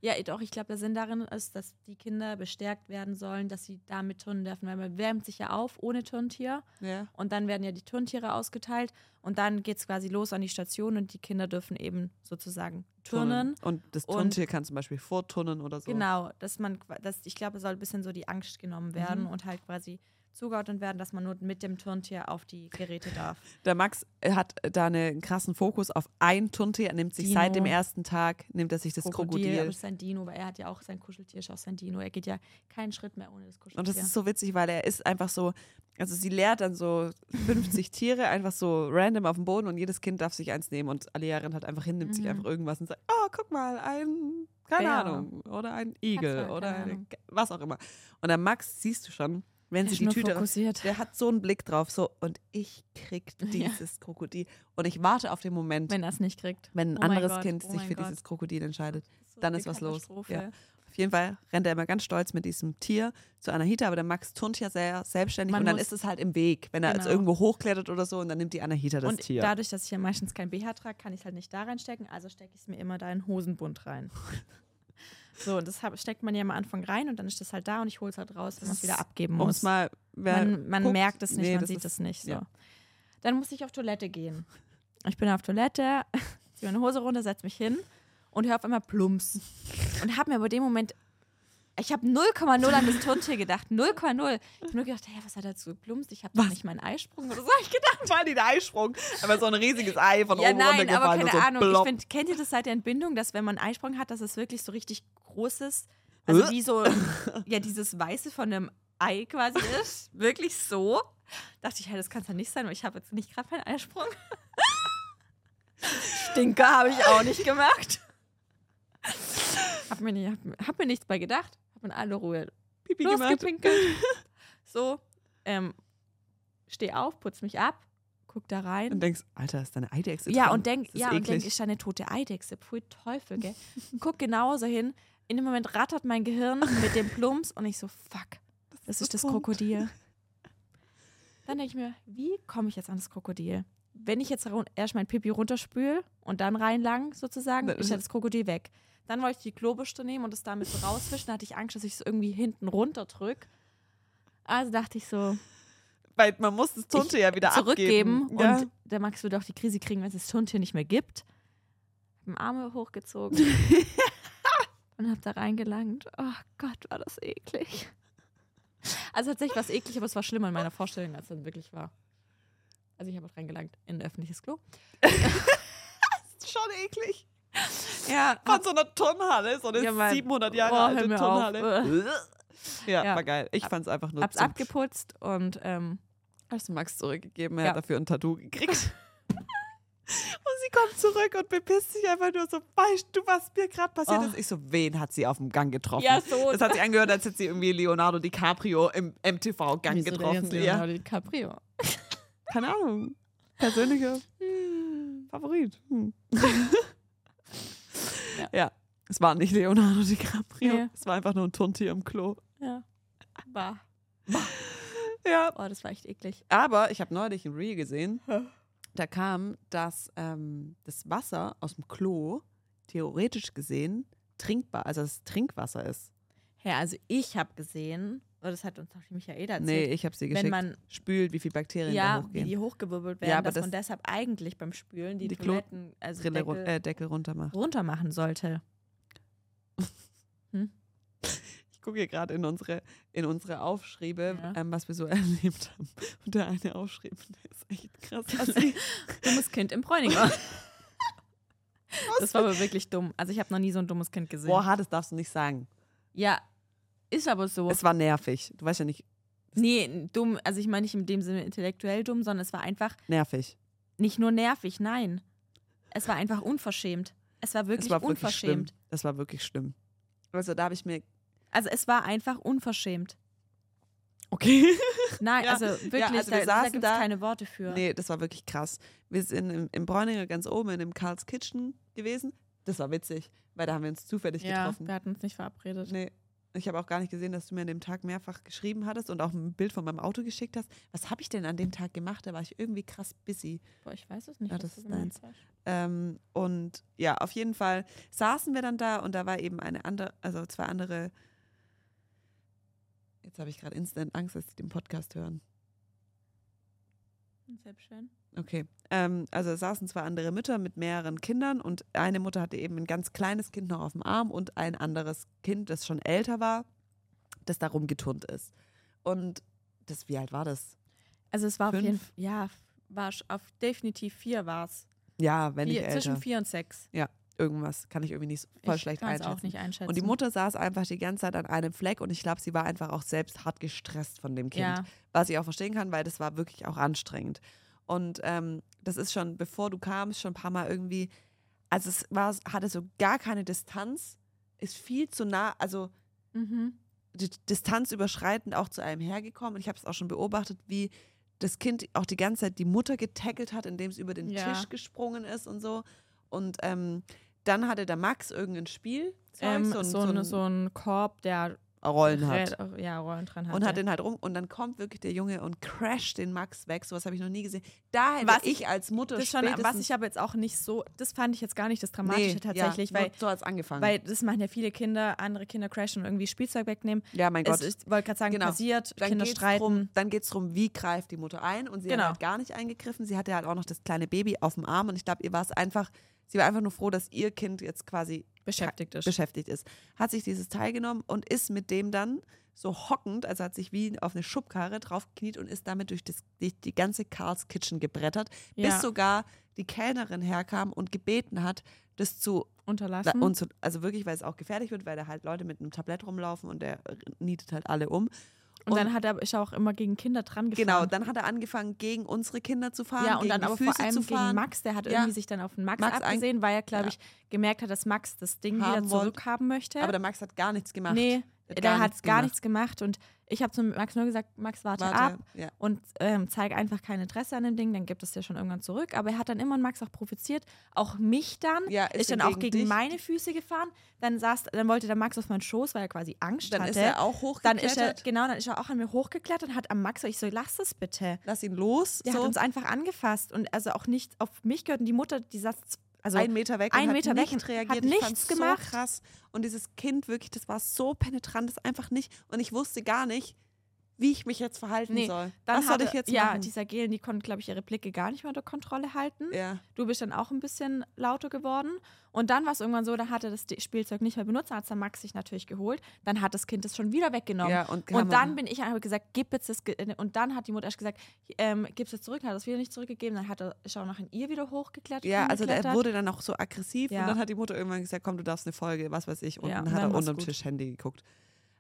Ja, doch, ich glaube, der Sinn darin ist, dass die Kinder bestärkt werden sollen, dass sie damit turnen dürfen, weil man wärmt sich ja auf ohne Turntier ja. und dann werden ja die Turntiere ausgeteilt und dann geht es quasi los an die Station und die Kinder dürfen eben sozusagen turnen. Und das Und- Turntier kann zum Beispiel vorturnen oder so. Genau, dass man, dass, ich glaube, es soll ein bisschen so die Angst genommen werden Mhm. und halt quasi zugeordnet werden, dass man nur mit dem Turntier auf die Geräte darf. Der Max hat da einen krassen Fokus auf ein Turntier. Er nimmt sich Dino. seit dem ersten Tag, nimmt er sich das aber Krokodil. das ist sein Dino, weil er hat ja auch sein Kuscheltier, ist auch sein Dino. Er geht ja keinen Schritt mehr ohne das Kuscheltier. Und das ist so witzig, weil er ist einfach so, also sie lehrt dann so 50 Tiere einfach so random auf dem Boden und jedes Kind darf sich eins nehmen und alle Lehrerin halt einfach hin, nimmt sich Mhm. einfach irgendwas und sagt, oh, guck mal, ein, keine Bär. Ahnung, oder ein Igel Katze, oder eine, was auch immer. Und der Max, siehst du schon, wenn sie die Tüte fokussiert. Der hat so einen Blick drauf, so, und ich krieg Ja. dieses Krokodil. Und ich warte auf den Moment, wenn, Wenn er es nicht kriegt. ein Oh mein anderes Gott, Kind oh sich für Gott. dieses Krokodil entscheidet. So Dann ist was los. Ja. Auf jeden Fall rennt er immer ganz stolz mit diesem Tier zu Anahita, aber der Max turnt ja sehr selbstständig Man und dann ist es halt im Weg, wenn er jetzt Genau. irgendwo hochklettert oder so und dann nimmt die Anahita das und Tier. dadurch, dass ich ja meistens kein BH trage, kann ich es halt nicht da reinstecken, also stecke ich es mir immer da in Hosenbund rein. so, und das steckt man ja am Anfang rein und dann ist das halt da und ich hole es halt raus, wenn man es wieder abgeben muss. mal, man man guckt- merkt es nicht, nee, man sieht es nicht. So. ja. Dann muss ich auf Toilette gehen. Ich bin auf Toilette, ziehe meine Hose runter, setze mich hin und höre auf einmal Plumps. Und habe mir aber dem Moment Ich habe 0,0 an das Turntier gedacht. 0,0. Ich habe nur gedacht, hey, was hat er zu geplumpt? Ich habe nicht meinen Eisprung oder so. hab Ich gedacht. War der Eisprung? Aber so ein riesiges Ei von Ja, oben nein, aber runtergefallen. keine und so Ahnung. Find, kennt ihr das seit der Entbindung, dass wenn man einen Eisprung hat, dass es wirklich so richtig groß ist? Also Äh? wie so, ja, dieses Weiße von einem Ei quasi ist. Wirklich so. Dachte ich, hey, das kann es ja nicht sein, weil ich habe jetzt nicht gerade meinen Eisprung. Stinker habe ich auch nicht gemacht. Hab mir, nicht, hab, hab mir nichts bei gedacht. In aller Ruhe Pipi gemacht. losgepinkelt. So, ähm, steh auf, putz mich ab, guck da rein. Und denkst, Alter, ist deine Eidechse Ja, dran? und denk, Das ist ja, und denk, eklig. ist da eine tote Eidechse. Pfui Teufel, gell? Guck genauso hin. In dem Moment rattert mein Gehirn mit dem Plumps und ich so, fuck, das ist das dumm. Krokodil. Dann denke ich mir, wie komme ich jetzt an das Krokodil? Wenn ich jetzt erst mein Pipi runterspül und dann reinlang sozusagen, ist ja das Krokodil weg. Dann wollte ich die Klobürste nehmen und es damit so rausfischen. Da hatte ich Angst, dass ich es irgendwie hinten runterdrück. Also dachte ich so, Weil man muss das Tunte ja wieder zurückgeben. abgeben. Ja. Und der Max würde auch die Krise kriegen, wenn es das Turntier nicht mehr gibt. Hab den Arme hochgezogen und hab da reingelangt. Oh Gott, war das eklig. Also tatsächlich war es eklig, aber es war schlimmer in meiner Vorstellung, als es dann wirklich war. Also ich habe auch reingelangt in ein öffentliches Klo. ist schon eklig. Ja, Von so einer Turnhalle, so eine Ja, Mann. 700 Jahre Oh, alte Turnhalle. Ja, Ja. war geil. Ich fand's einfach nur hab's abgeputzt und ähm, Hast du Max zurückgegeben, er Ja. hat dafür ein Tattoo gekriegt. und sie kommt zurück und bepisst sich einfach nur so, weißt du, was mir gerade passiert Oh. ist? Ich so, wen hat sie auf dem Gang getroffen? ja, so. Das hat sich angehört, als hätte sie irgendwie Leonardo DiCaprio im MTV-Gang getroffen. jetzt Ja, Leonardo DiCaprio? Keine Ahnung. Persönlicher Favorit. Hm. Ja. ja. es war nicht Leonardo DiCaprio. Nee. Es war einfach nur ein Turntier im Klo. Ja. Bah. Ja. Oh, das war echt eklig. Aber ich habe neulich ein Reel gesehen. Da kam, dass ähm, das Wasser aus dem Klo theoretisch gesehen trinkbar, also das Trinkwasser ist. Ja, also ich habe gesehen, oder das hat uns doch die Michaela erzählt, Nee, ich habe sie geschickt. wenn man spült, wie viele Bakterien da ja, wie hochgehen. die hochgewirbelt werden, Ja, aber dass das- man deshalb eigentlich beim Spülen die, Die Toiletten, also Deckel, run äh, Deckel runter macht. runter machen sollte. Ich gucke hier gerade in unsere, in unsere Aufschriebe, Ja. ähm, was wir so erlebt haben. Und der eine Aufschrieb, der ist echt krass. assi. Dummes Kind im Bräuninger. das war aber wirklich dumm. Also ich habe noch nie so ein dummes Kind gesehen. Boah, das darfst du nicht sagen. Ja, ist aber so. Es war nervig. Du weißt ja nicht, nee, dumm, also ich meine nicht in dem Sinne intellektuell dumm, sondern es war einfach nervig. nicht nur nervig, nein. Es war einfach unverschämt. Es war wirklich es war wirklich schlimm. unverschämt. Das war wirklich schlimm. Also da habe ich mir, Also es war einfach unverschämt. okay. Nein, Ja, also wirklich, also wir da, da gibt es keine Worte für. Nee, das war wirklich krass. Wir sind im, im Bräuninger ganz oben in dem Karls Kitchen gewesen. Das war witzig, weil da haben wir uns zufällig ja, getroffen. wir hatten uns nicht verabredet. Nee, ich habe auch gar nicht gesehen, dass du mir an dem Tag mehrfach geschrieben hattest und auch ein Bild von meinem Auto geschickt hast. Was habe ich denn an dem Tag gemacht? Da war ich irgendwie krass busy. Boah, ich weiß es nicht. Ja, das ist deins. Ähm, und ja, auf jeden Fall saßen wir dann da und da war eben eine andere, also zwei andere. Jetzt habe ich gerade instant Angst, dass sie den Podcast hören. Selbst schön. Okay. Ähm, also saßen zwei andere Mütter mit mehreren Kindern und eine Mutter hatte eben ein ganz kleines Kind noch auf dem Arm und ein anderes Kind, das schon älter war, das da rumgeturnt ist. Und das, wie alt war das? Also es war auf Fünf? jeden Fall, ja, war auf definitiv vier war es. Ja, wenn nicht älter. Zwischen vier und sechs. Irgendwas kann ich irgendwie nicht voll ich schlecht einschätzen. auch nicht einschätzen. Und die Mutter saß einfach die ganze Zeit an einem Fleck und ich glaube, sie war einfach auch selbst hart gestresst von dem Kind. Ja, Was ich auch verstehen kann, weil das war wirklich auch anstrengend. Und ähm, das ist schon, bevor du kamst, schon ein paar Mal irgendwie, also es war, hatte so gar keine Distanz, ist viel zu nah, also mhm. die Distanz überschreitend auch zu einem hergekommen. Und ich habe es auch schon beobachtet, wie das Kind auch die ganze Zeit die Mutter getackelt hat, indem es über den Ja. Tisch gesprungen ist und so. Und ähm, dann hatte der Max irgendein Spiel, ähm, so, so, ein, ein, so ein Korb, der Rollen hat. Ja, Rollen dran hat. Und hat den halt rum und dann kommt wirklich der Junge und crasht den Max weg. Sowas habe ich noch nie gesehen. Da hätte Was ich als Mutter das schon, was ich aber jetzt auch nicht so, das fand ich jetzt gar nicht das Dramatische Nee, tatsächlich, ja, weil, so hat's angefangen. weil das machen ja viele Kinder, andere Kinder crashen und irgendwie Spielzeug wegnehmen. ja, mein Gott. Es ist, wollte gerade sagen, Genau. passiert, dann Kinder streiten. Drum, dann geht es darum, wie greift die Mutter ein. Und sie Genau. hat halt gar nicht eingegriffen. Sie hatte halt auch noch das kleine Baby auf dem Arm. Und ich glaube, ihr war es einfach, Sie war einfach nur froh, dass ihr Kind jetzt quasi Beschäftigt ist. beschäftigt ist. Hat sich dieses Teil genommen und ist mit dem dann so hockend, also hat sich wie auf eine Schubkarre draufgekniet und ist damit durch, das, durch die ganze Carl's Kitchen gebrettert, Ja. bis sogar die Kellnerin herkam und gebeten hat, das zu Unterlassen. und zu, also wirklich, weil es auch gefährlich wird, weil da halt Leute mit einem Tablett rumlaufen und der nietet halt alle um. Und dann hat er, ist er auch immer gegen Kinder dran gefahren. Genau, dann hat er angefangen, gegen unsere Kinder zu fahren, Ja, und dann aber Füße vor allem gegen. Max, der hat Ja. irgendwie sich dann auf den Max, Max abgesehen, weil er, glaube Ja. ich, gemerkt hat, dass Max das Ding Haben wieder wollt. zurückhaben möchte. Aber der Max hat gar nichts gemacht. nee, Der der, hat gar hat gemacht. nichts gemacht und ich habe zu Max nur gesagt, Max, warte, Warte, ab ja. und ähm, zeig einfach kein Interesse an dem Ding, dann gibt es ja schon irgendwann zurück. Aber er hat dann immer Max auch provoziert, auch mich dann, Ja, ist, ist dann auch gegen dich? meine Füße gefahren. Dann saß, dann wollte der Max auf meinen Schoß, weil er quasi Angst Dann hatte. ist er auch dann hochgeklettert. ist er, genau, dann ist er auch an mir hochgeklettert und hat am Max, ich so, lass es bitte. Lass ihn los. Der so. hat uns einfach angefasst und also auch nicht auf mich gehört und die Mutter, die saß, also einen Meter weg und Meter hat weg nicht reagiert. hat ich nichts gemacht. so krass. Und dieses Kind wirklich, das war so penetrant, das einfach nicht. Und ich wusste gar nicht, wie ich mich jetzt verhalten Nee, soll. dann Was soll hatte, ich jetzt ja, machen? dieser Gelen, die konnten, glaube ich, ihre Blicke gar nicht mehr unter Kontrolle halten. ja. Du bist dann auch ein bisschen lauter geworden. Und dann war es irgendwann so, da hatte das Spielzeug nicht mehr benutzt, dann hat es der Max sich natürlich geholt. Dann hat das Kind es schon wieder weggenommen. Ja, und und dann bin ich einfach gesagt, gib jetzt das. Ge und dann hat die Mutter erst gesagt, ähm, gib es jetzt zurück, hat es wieder nicht zurückgegeben. Dann hat er, noch in ihr wieder hochgeklettert. Ja, also der wurde dann auch so aggressiv Ja. und dann hat die Mutter irgendwann gesagt, komm, du darfst eine Folge, was weiß ich. Und Ja, dann hat dann er unterm. Tisch Handy geguckt.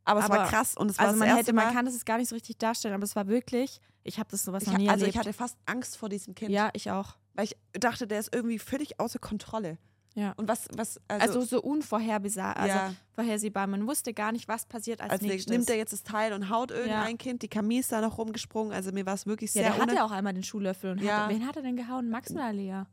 Aber es war Aber- krass und es war Also man hätte, man Mal, kann das gar nicht so richtig darstellen, aber es war wirklich, ich habe das sowas ich, noch nie also erlebt. ich hatte fast Angst vor diesem Kind, ja, ich auch. weil ich dachte, der ist irgendwie völlig außer Kontrolle. Ja. Und was, was, Also, also, so unvorhersehbar, also Ja. vorhersehbar. Man wusste gar nicht, was passiert als, als nächstes. nimmt er jetzt das Teil und haut irgendein Kind, die Camille ist da noch rumgesprungen, also mir war es wirklich ja, sehr der hatte auch einmal den Schuhlöffel und Ja. hatte, wen hat er denn gehauen? Max oder Lea?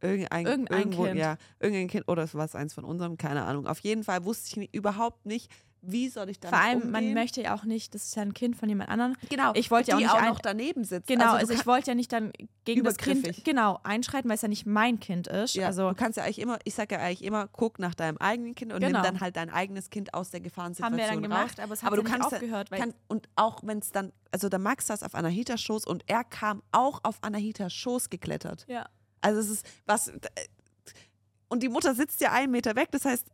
Irgendein, Irgendein irgendwo, Kind. Ja, irgendein Kind oder es war es eins von unserem, keine Ahnung. Auf jeden Fall wusste ich nicht, überhaupt nicht, wie soll ich damit Vor allem, man umgehen. möchte ja auch nicht, das ist ja ein Kind von jemand anderem. genau, ich wollte ja auch nicht auch noch daneben sitzt. Genau, also, du ich wollte ja nicht dann gegen das Kind genau einschreiten, weil es ja nicht mein Kind ist. ja, also du kannst ja eigentlich immer, ich sage ja eigentlich immer, guck nach deinem eigenen Kind und nimm Genau. dann halt dein eigenes Kind aus der Gefahrensituation haben wir dann raus. gemacht, aber es hat aber du kannst ja- aufgehört, weil Kann, und auch wenn es dann, also der Max saß auf Anahitas Schoß und er kam auch auf Anahitas Schoß geklettert. ja. Also es ist was. Und die Mutter sitzt ja einen Meter weg. Das heißt,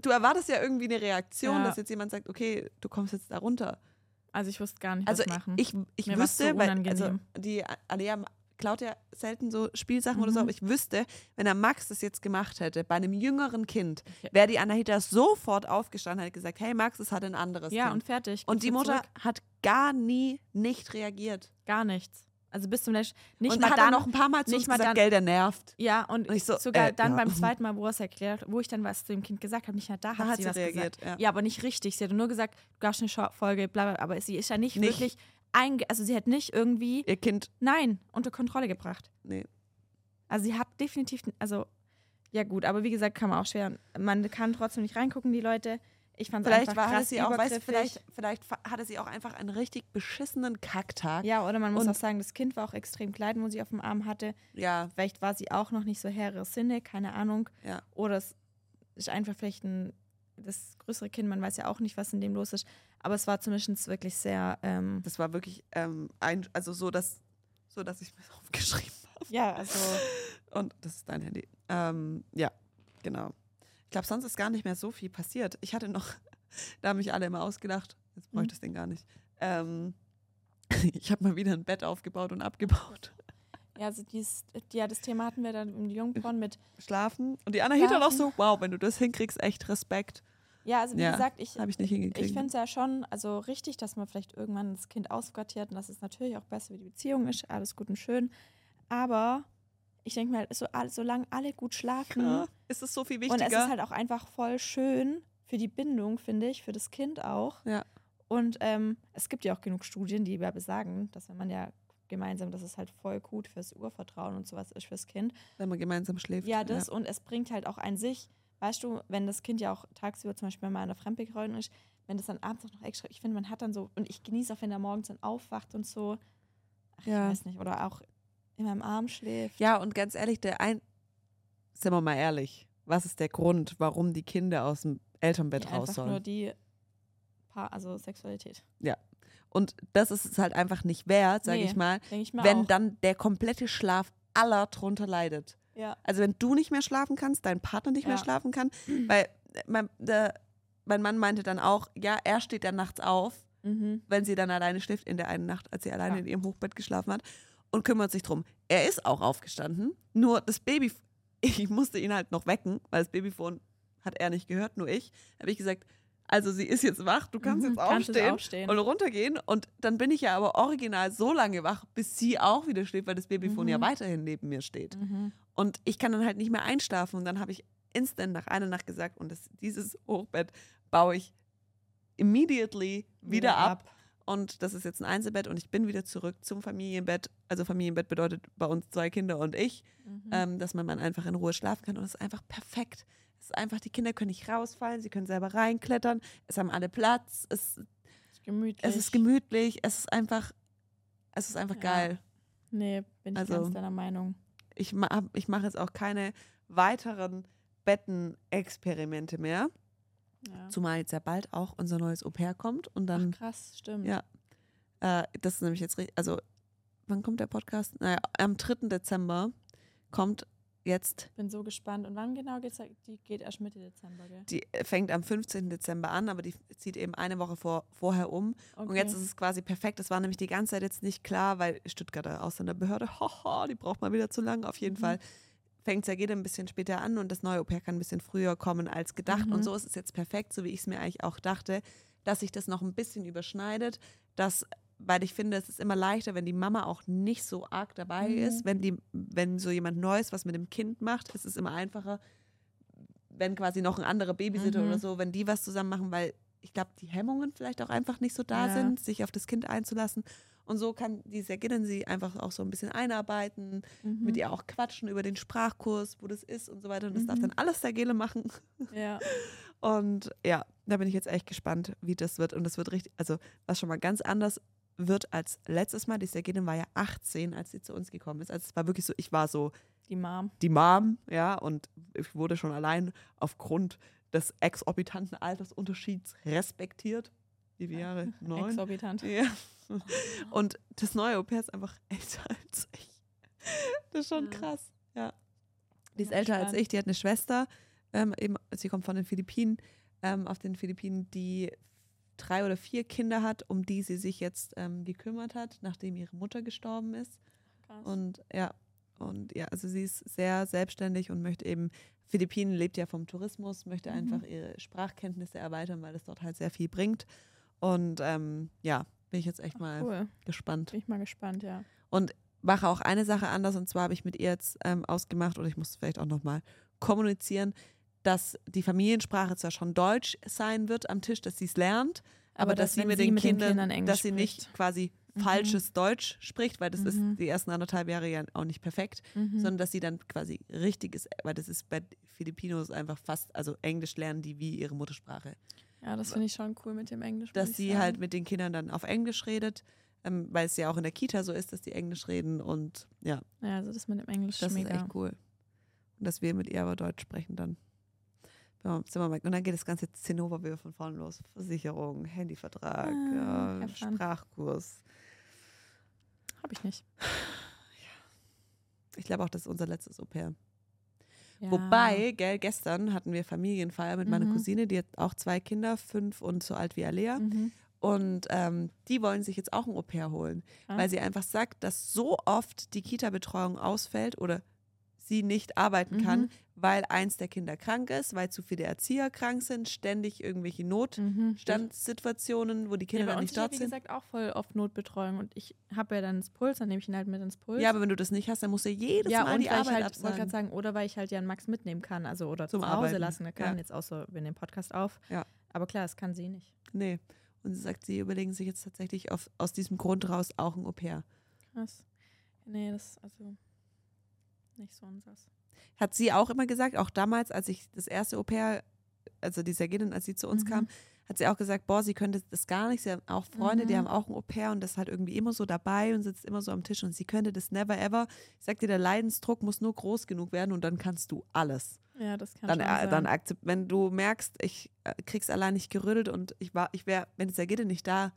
du erwartest ja irgendwie eine Reaktion, Ja. dass jetzt jemand sagt, okay, du kommst jetzt da runter. Also ich wusste gar nicht, Also was machen. ich, ich war's wüsste, so weil also die Alea klaut ja selten so Spielsachen oder so, Mhm. aber ich wüsste, wenn der Max das jetzt gemacht hätte, bei einem jüngeren Kind, Ja. wäre die Anahita sofort aufgestanden und hätte gesagt, hey Max, es hat ein anderes ja, Kind. und fertig. und die Mutter zurück. hat gar nie nicht reagiert. gar nichts. Also bis zum letzten nicht und mal hat dann noch ein paar Mal zu nicht mal gesagt, dann- gell, der nervt. Ja, und, Und so, sogar äh, dann ja. beim zweiten Mal, wo er es erklärt, wo ich dann was zu dem Kind gesagt habe, nicht mal da hat, Da hat sie, sie was reagiert, gesagt. ja. Ja. aber nicht richtig. Sie hat nur gesagt, du darfst eine Folge, bla, bla, aber sie ist ja nicht, Nicht. wirklich einge also sie hat nicht irgendwie, Ihr Kind, nein, unter Kontrolle gebracht. nee. Also sie hat definitiv, also ja gut, aber wie gesagt, kann man auch schwer, man kann trotzdem nicht reingucken, die Leute. Ich fand Vielleicht einfach war sie auch, übergriffig. vielleicht, vielleicht hatte sie auch einfach einen richtig beschissenen Kacktag. Ja, oder man muss Und- auch sagen, das Kind war auch extrem klein, wo sie auf dem Arm hatte. Ja, Vielleicht war sie auch noch nicht so Herr Sinne, keine Ahnung. ja. Oder es ist einfach vielleicht ein das größere Kind, man weiß ja auch nicht, was in dem los ist. Aber es war zumindest wirklich sehr, ähm, Das war wirklich ähm, ein, also so, dass, so, dass ich mir aufgeschrieben habe. ja, also Und das ist dein Handy. Ähm, ja, genau. Ich glaube, sonst ist gar nicht mehr so viel passiert. Ich hatte noch, da haben mich alle immer ausgedacht. Jetzt bräuchte ich Mhm. es den gar nicht. Ähm, ich habe mal wieder ein Bett aufgebaut und abgebaut. Ja, also dies, ja, das Thema hatten wir dann im Jungporn mit. Schlafen. Und die noch Schlafen. so, wow, wenn du das hinkriegst, echt Respekt. Ja, also wie Ja, gesagt, ich, ich ich finde es ja schon also richtig, dass man vielleicht irgendwann das Kind ausquartiert und dass es natürlich auch besser für die Beziehung ist, alles gut und schön. Aber ich denke mal, so, all- solange alle gut schlafen ja, ist es so viel und wichtiger. es ist halt auch einfach voll schön für die Bindung, finde ich, für das Kind auch. Ja. Und ähm, es gibt ja auch genug Studien, die ja besagen, dass wenn man ja gemeinsam, dass es halt voll gut fürs Urvertrauen und sowas ist fürs Kind. wenn man gemeinsam schläft. Ja, das und es bringt halt auch an sich, weißt du, wenn das Kind ja auch tagsüber zum Beispiel mal in der Fremdbetreuung ist, wenn das dann abends auch noch extra, ich finde, man hat dann so, und ich genieße auch, wenn er morgens dann aufwacht und so, ach, Ja. ich weiß nicht, oder auch in meinem Arm schläft. Ja, und ganz ehrlich, der ein, sind wir mal ehrlich, was ist der Grund, warum die Kinder aus dem Elternbett Ja, raus einfach nur sollen? die Paar, also Sexualität. Und das ist es halt einfach nicht wert, sage Nee. ich mal, ich wenn auch. dann der komplette Schlaf aller drunter leidet. Ja. Also wenn du nicht mehr schlafen kannst, dein Partner nicht mehr Ja. schlafen kann, weil äh, mein, der, mein Mann meinte dann auch, ja, er steht dann nachts auf, Mhm. wenn sie dann alleine schläft in der einen Nacht, als sie alleine Ja. in ihrem Hochbett geschlafen hat und kümmert sich drum. Er ist auch aufgestanden, nur das Baby, ich musste ihn halt noch wecken, weil das Babyphone hat er nicht gehört, nur ich. Habe ich gesagt, also sie ist jetzt wach, du kannst Mhm, jetzt kannst jetzt aufstehen, aufstehen. und runtergehen und dann bin ich ja aber original so lange wach, bis sie auch wieder schläft, weil das Babyphone ja Mhm. weiterhin neben mir steht. Mhm. Und ich kann dann halt nicht mehr einschlafen. Und dann habe ich instant nach einer Nacht gesagt, und das, dieses Hochbett baue ich immediately wieder, ab. Und das ist jetzt ein Einzelbett und ich bin wieder zurück zum Familienbett. Also Familienbett bedeutet bei uns zwei Kinder und ich, Mhm. ähm, dass man, einfach in Ruhe schlafen kann. Und es ist einfach perfekt. Es ist einfach, die Kinder können nicht rausfallen, sie können selber reinklettern, es haben alle Platz, es, Ist gemütlich. es ist gemütlich, es ist einfach, es ist einfach Ja. geil. Nee, bin ich Also- ganz deiner Meinung. ich, ma ich mache jetzt auch keine weiteren Bettenexperimente mehr. Ja. Zumal jetzt ja bald auch unser neues Au-pair kommt. Und Ach, dann, krass, stimmt. ja, äh, das ist nämlich jetzt richtig, also wann kommt der Podcast? Naja, am 3. Dezember kommt jetzt, Bin so gespannt. Und wann genau geht's? Die geht erst Mitte Dezember, gell? die fängt am 15. Dezember an, aber die zieht eben eine Woche vor, vorher um. Okay. Und jetzt ist es quasi perfekt. Das war nämlich die ganze Zeit jetzt nicht klar, weil Stuttgarter Ausländerbehörde, haha, die braucht mal wieder zu lang. Auf jeden Mhm. Fall fängt es ja jeder ein bisschen später an und das neue Au-pair kann ein bisschen früher kommen als gedacht. Mhm. Und so ist es jetzt perfekt, so wie ich es mir eigentlich auch dachte, dass sich das noch ein bisschen überschneidet, dass weil ich finde, es ist immer leichter, wenn die Mama auch nicht so arg dabei Mhm. ist, wenn die, wenn so jemand Neues was mit dem Kind macht, ist es immer einfacher, wenn quasi noch ein anderer Babysitter Mhm. oder so, wenn die was zusammen machen, weil ich glaube, die Hemmungen vielleicht auch einfach nicht so da Ja. sind, sich auf das Kind einzulassen. Und so kann die Serginin sie einfach auch so ein bisschen einarbeiten, Mhm. mit ihr auch quatschen über den Sprachkurs, wo das ist und so weiter. Und das darf Mhm. dann alles Sergele machen. Ja. Und ja, da bin ich jetzt echt gespannt, wie das wird. Und das wird richtig, also was schon mal ganz anders wird als letztes Mal. Die Serginin war ja 18, als sie zu uns gekommen ist. Also es war wirklich so, ich war so Die Mom. die Mom, ja, und ich wurde schon allein aufgrund des exorbitanten Altersunterschieds respektiert. Wie viele Jahre? Neun? Exorbitant. Ja. Und das neue Au-pair ist einfach älter als ich. Das ist schon krass, ja. Die ist älter als ich, die hat eine Schwester, ähm, eben, sie kommt von den Philippinen, ähm, auf den Philippinen, die drei oder vier Kinder hat, um die sie sich jetzt ähm, gekümmert hat, nachdem ihre Mutter gestorben ist. Krass. Und ja, und ja, also sie ist sehr selbstständig und möchte eben, Philippinen lebt ja vom Tourismus, möchte Mhm. einfach ihre Sprachkenntnisse erweitern, weil das dort halt sehr viel bringt. Und ähm, ja, bin ich jetzt echt mal cool. gespannt. Bin ich mal gespannt, ja. Mache auch eine Sache anders und zwar habe ich mit ihr jetzt ähm, ausgemacht, oder ich muss vielleicht auch nochmal kommunizieren, dass die Familiensprache zwar schon Deutsch sein wird am Tisch, dass sie es lernt, aber, dass, sie wenn mit den Kindern, Kindern Englisch dass sie nicht spricht. quasi Mhm. falsches Deutsch spricht, weil das Mhm. ist die ersten anderthalb Jahre ja auch nicht perfekt, Mhm. sondern dass sie dann quasi richtig ist, weil das ist bei Filipinos einfach fast, also Englisch lernen die wie ihre Muttersprache. Ja, das finde ich schon cool mit dem Englisch. Dass sie halt mit den Kindern dann auf Englisch redet, ähm, weil es ja auch in der Kita so ist, dass die Englisch reden und ja, Ja, also das mit dem Englisch das ist ist mega. echt cool. Und dass wir mit ihr aber Deutsch sprechen dann. Ja, sind wir mal- Und dann geht das ganze Zinnober wieder von vorne los. Versicherung, Handyvertrag, Ah, ja. Sprachkurs. Habe ich nicht. Ich glaube auch, das ist unser letztes Au-pair. Ja. Wobei, gell, gestern hatten wir Familienfeier mit meiner Mhm. Cousine, die hat auch zwei Kinder, fünf und so alt wie Alea. Mhm. Und ähm, die wollen sich jetzt auch ein Au-pair holen, Krass. weil sie einfach sagt, dass so oft die Kita-Betreuung ausfällt oder sie nicht arbeiten kann, Mhm. Weil eins der Kinder krank ist, weil zu viele Erzieher krank sind, ständig irgendwelche Mhm. Notstandssituationen, wo die Ja, Kinder bei dann nicht ist ja, dort wie sind. gesagt, auch voll oft Notbetreuung und ich habe ja dann das Puls, dann nehme ich ihn halt mit ins Puls. Ja, aber wenn du das nicht hast, dann musst du jedes ja, Mal die ich Arbeit halt, absagen. gerade sagen, oder weil ich halt ja einen Max mitnehmen kann, also oder Zum zu Hause Arbeiten, lassen kann, ja. jetzt auch so, wir nehmen Podcast auf. Ja. Aber klar, das kann sie nicht. Nee. Und sie sagt, sie überlegen sich jetzt tatsächlich auf, aus diesem Grund raus auch ein Au-pair. Krass. Nee, das also nicht so unseres. Hat sie auch immer gesagt, auch damals, als ich das erste Au-pair, also die Sergenin, als sie zu uns Mhm. kam, hat sie auch gesagt, boah, sie könnte das gar nicht. Sie haben auch Freunde, die Mhm. haben auch ein Au-pair und das ist halt irgendwie immer so dabei und sitzt immer so am Tisch und sie könnte das never ever. Ich sag dir, der Leidensdruck muss nur groß genug werden und dann kannst du alles. Ja, das kann Dann, schon äh, sein. dann akzept, wenn du merkst, ich äh, krieg's allein nicht gerüttelt und ich war, ich wäre, wenn Sergede nicht da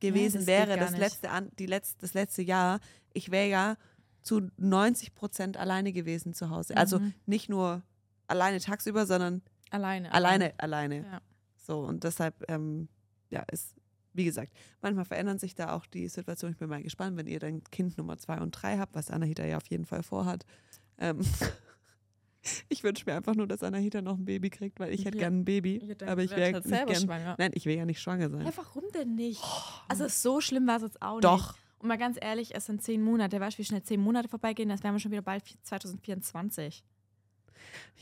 gewesen das wäre, das letzte, an, die letzte, das letzte Jahr, ich wäre ja zu 90 Prozent alleine gewesen zu Hause. Also Mhm. nicht nur alleine tagsüber, sondern Alleine. alleine, alleine. Ja. So, und deshalb, ähm, ja, ist, wie gesagt, manchmal verändern sich da auch die Situationen. Ich bin mal gespannt, wenn ihr dann Kind Nummer zwei und drei habt, was Anahita ja auf jeden Fall vorhat. Ähm, ich wünsche mir einfach nur, dass Anahita noch ein Baby kriegt, weil ich hätte Ja. gern ein Baby. Ich aber ich wäre halt nicht selber gern. schwanger. Nein, ich will ja nicht schwanger sein. Ja, warum denn nicht? Also so schlimm war es jetzt auch nicht. Doch. Und mal ganz ehrlich, es sind zehn Monate. Weißt du, wie schnell zehn Monate vorbeigehen? Das wären wir schon wieder bald 2024.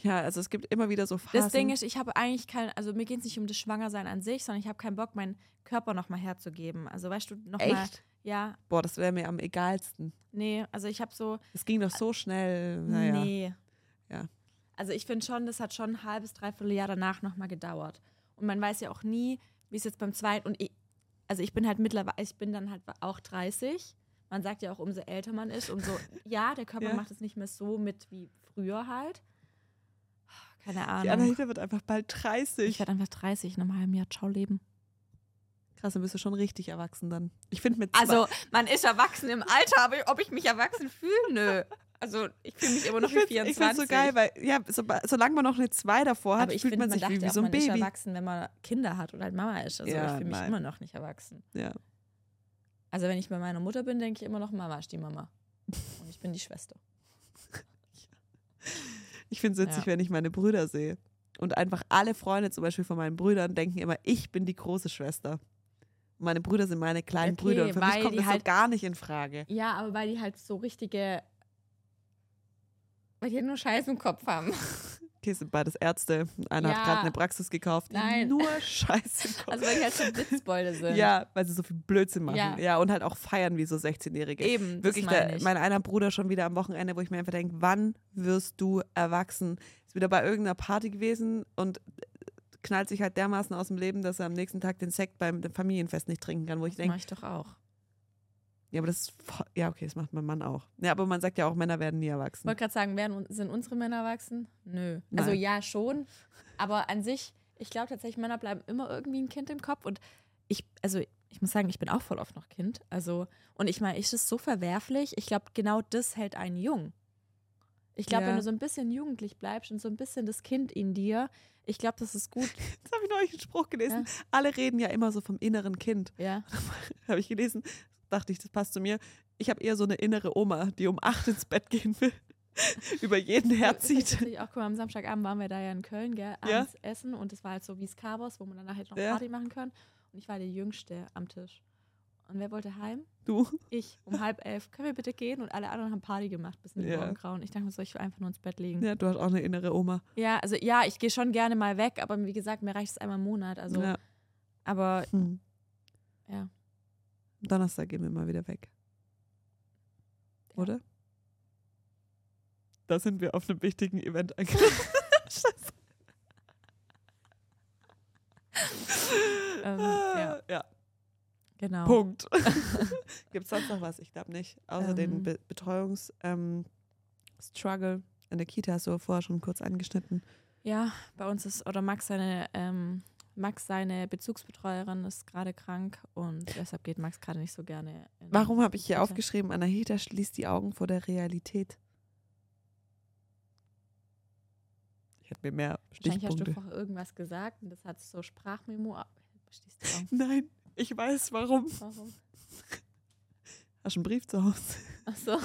Ja, also es gibt immer wieder so Phasen. Das Ding ist, ich habe eigentlich kein, also mir geht es nicht um das Schwangersein an sich, sondern ich habe keinen Bock, meinen Körper nochmal herzugeben. Also weißt du, nochmal. Echt? Ja, Boah, das wäre mir am egalsten. nee, also ich habe so, Es ging doch so schnell. Naja. nee. Ja. Also ich finde schon, das hat schon ein halbes, dreiviertel Jahr danach nochmal gedauert. Und man weiß ja auch nie, wie es jetzt beim zweiten, und also ich bin halt mittlerweile, ich bin dann halt auch 30. Man sagt ja auch, umso älter man ist, umso, ja, der Körper Ja. macht es nicht mehr so mit wie früher halt. Keine Die Ahnung. Anahita wird einfach bald 30. Ich werde einfach 30 in einem halben Jahr. Ciao, Leben. Krass, dann bist du schon richtig erwachsen dann. Ich finde mit Also, man ist erwachsen im Alter, aber ob ich mich erwachsen fühle, nö. Also, ich fühle mich immer noch ich wie finde es 24. so geil, weil ja, so, solange man noch eine 2 davor hat, ich fühlt finde, man man, sich wie, wie so ein man ist Baby. erwachsen, wenn man Kinder hat oder halt Mama ist. Also, Ja, ich fühle mich nein. immer noch nicht erwachsen. Ja. Also, wenn ich bei meiner Mutter bin, denke ich immer noch, Mama ist die Mama. Und ich bin die Schwester. Ich finde es witzig, Ja. wenn ich meine Brüder sehe. Und einfach alle Freunde zum Beispiel von meinen Brüdern denken immer, ich bin die große Schwester. Und meine Brüder sind meine kleinen Okay, Brüder. Und für mich kommt die das halt- so gar nicht in Frage. Ja, aber weil die halt so richtige. Weil die halt nur Scheiß im Kopf haben. Okay, sind beides Ärzte. Einer Ja. hat gerade eine Praxis gekauft. die Nein. Nur Scheiße im Kopf. Also, weil die halt so Witzbeute sind. ja, weil sie so viel Blödsinn machen. Ja, Ja. und halt auch feiern wie so 16-Jährige. Eben. Wirklich, das der, meine ich. mein einer Bruder schon wieder am Wochenende, wo ich mir einfach denke, wann wirst du erwachsen? Ist wieder bei irgendeiner Party gewesen und knallt sich halt dermaßen aus dem Leben, dass er am nächsten Tag den Sekt beim Familienfest nicht trinken kann, wo ich denke, mache ich doch auch. Ja, aber das ist, voll- ja, okay, das macht mein Mann auch. Ja, aber man sagt ja auch, Männer werden nie Ich erwachsen. wollte gerade sagen, werden, sind unsere Männer erwachsen? Nö. Nein. Also ja, schon. Aber an sich, ich glaube tatsächlich, Männer bleiben immer irgendwie ein Kind im Kopf. Und ich, also ich muss sagen, ich bin auch voll oft noch Kind. Also, und ich meine, ist es so verwerflich? Ich glaube, genau das hält einen jung. Ich glaube, Ja. wenn du so ein bisschen jugendlich bleibst und so ein bisschen das Kind in dir, ich glaube, das ist gut. Jetzt habe ich neulich einen Spruch gelesen. Alle reden ja immer so vom inneren Kind. Ja. Habe ich gelesen, dachte ich, das passt zu mir. Ich habe eher so eine innere Oma, die um acht ins Bett gehen will, über jeden herzieht. tatsächlich auch, guck mal, am Samstagabend waren wir da ja in Köln, gell, Ja. abends essen und es war halt so wie Skabos, wo man dann nachher noch Ja. Party machen kann. Und ich war die Jüngste am Tisch. Und wer wollte heim? Du. Ich, um halb elf. Können wir bitte gehen? Und alle anderen haben Party gemacht bis in die Ja. Morgengrauen. Ich dachte mir so, ich will einfach nur ins Bett liegen. Ja, du hast auch eine innere Oma. Ja, also ja, ich gehe schon gerne mal weg, aber wie gesagt, mir reicht es einmal im Monat. Also, ja. aber Hm. ja. Donnerstag gehen wir mal wieder weg. Oder? Da sind wir auf einem wichtigen Event angekommen. Ähm, ja, ja, genau. Punkt. Gibt es sonst noch was? Ich glaube nicht. Außer den Ähm. Be Betreuungs-Struggle ähm, in der Kita hast du vorher schon kurz angeschnitten. Ja, bei uns ist, oder Max seine, ähm, Max seine Bezugsbetreuerin ist gerade krank und deshalb geht Max gerade nicht so gerne. in- Warum habe ich hier Kita. aufgeschrieben, Anahita schließt die Augen vor der Realität? Ich hätte mir mehr Wahrscheinlich hast du Stichpunkte. vorher irgendwas gesagt und das hat so Sprachmemo. Nein, ich weiß warum. Warum? Hast du einen Brief zu Hause? Achso.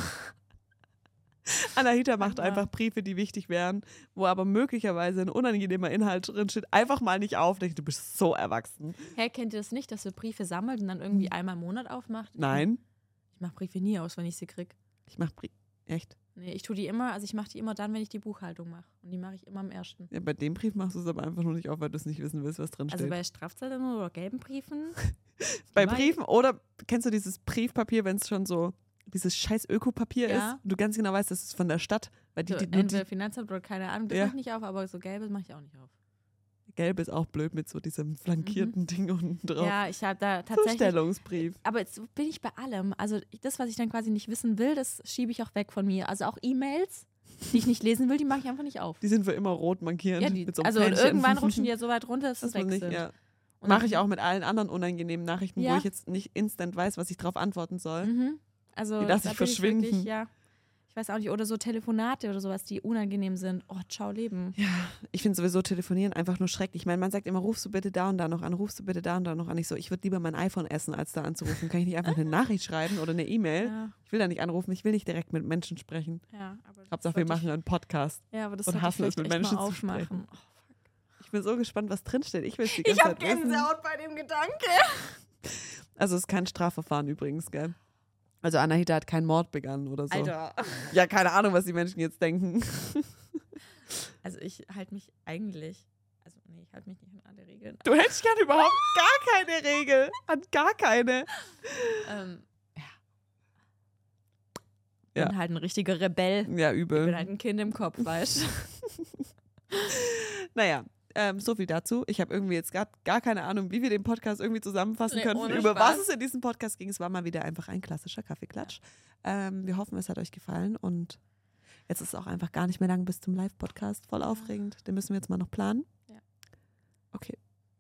Anahita macht einfach Briefe, die wichtig wären, wo aber möglicherweise ein unangenehmer Inhalt drin steht. Einfach mal nicht auf. Denk, Du bist so erwachsen. Hä, kennt ihr das nicht, dass ihr Briefe sammelt und dann irgendwie einmal im Monat aufmacht? Hm. Nein, Ich mache Briefe nie aus, wenn ich sie krieg. ich mache Briefe. Echt? Nee, ich tue die immer, also ich mache die immer dann, wenn ich die Buchhaltung mache. Und die mache ich immer am ersten. Ja, bei dem Brief machst du es aber einfach nur nicht auf, weil du es nicht wissen willst, was drin Also steht. bei Strafzetteln oder gelben Briefen. Bei ich. Briefen oder kennst du dieses Briefpapier, wenn es schon so dieses scheiß Ökopapier Ja. ist und du ganz genau weißt, das ist von der Stadt, weil die, So, die, entweder die Finanzamt oder keine Ahnung, das Ja. mache ich nicht auf, aber so gelbe mache ich auch nicht auf. gelbe ist auch blöd mit so diesem flankierten Ding unten drauf. Mhm. Ja, ich habe da tatsächlich. Zustellungsbrief. Aber jetzt bin ich bei allem. Also das, was ich dann quasi nicht wissen will, das schiebe ich auch weg von mir. Also auch E-Mails, die ich nicht lesen will, die mache ich einfach nicht auf. Die sind für immer rot markierend. Ja, die, mit so einem also Fähnchen. irgendwann rutschen die ja so weit runter, dass das sie weg nicht, sind. ja. Mache ich auch mit allen anderen unangenehmen Nachrichten, wo Ja. ich jetzt nicht instant weiß, was ich darauf antworten soll. Mhm. Also Die lasse ich verschwinden. Wirklich, ja. weiß auch nicht, oder so Telefonate oder sowas, die unangenehm sind. Oh, ciao Leben. Ja, ich finde sowieso telefonieren einfach nur schrecklich. Ich meine, man sagt immer, rufst du bitte da und da noch an, rufst du bitte da und da noch an. Ich so, ich würde lieber mein iPhone essen, als da anzurufen. Kann ich nicht einfach eine Nachricht schreiben oder eine E-Mail? Ja, Ich will da nicht anrufen, ich will nicht direkt mit Menschen sprechen. ja. Aber Hauptsache, wir machen einen Podcast. Ich, ja, aber das und ich hassen es, mit Menschen zu sprechen. Oh, Ich bin so gespannt, was drinsteht. Ich will es die Ich ganze habe Zeit wissen. Gänsehaut bei dem Gedanke. Also es ist kein Strafverfahren übrigens, gell? Also Anahita hat keinen Mord begangen oder so. Alter. Ja, keine Ahnung, was die Menschen jetzt denken. Also ich halte mich eigentlich, also nee, ich halte mich nicht an alle Regeln. Du hättest gern überhaupt gar keine Regel. An gar keine. Ähm, ja. Ja. Bin halt ein richtiger Rebell. Ja, Ich übel. bin halt ein Kind im Kopf, weißt du? Naja, ähm, so viel dazu. Ich habe irgendwie jetzt gar, gar keine Ahnung, wie wir den Podcast irgendwie zusammenfassen Nee, könnten, ohne über was Spaß. es in diesem Podcast ging. Es war mal wieder einfach ein klassischer Kaffeeklatsch. Ähm, wir hoffen, es hat euch gefallen und jetzt ist es auch einfach gar nicht mehr lang bis zum Live-Podcast. Voll aufregend. Den müssen wir jetzt mal noch planen. Ja. Okay.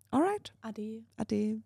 Alright. Ade. Ade.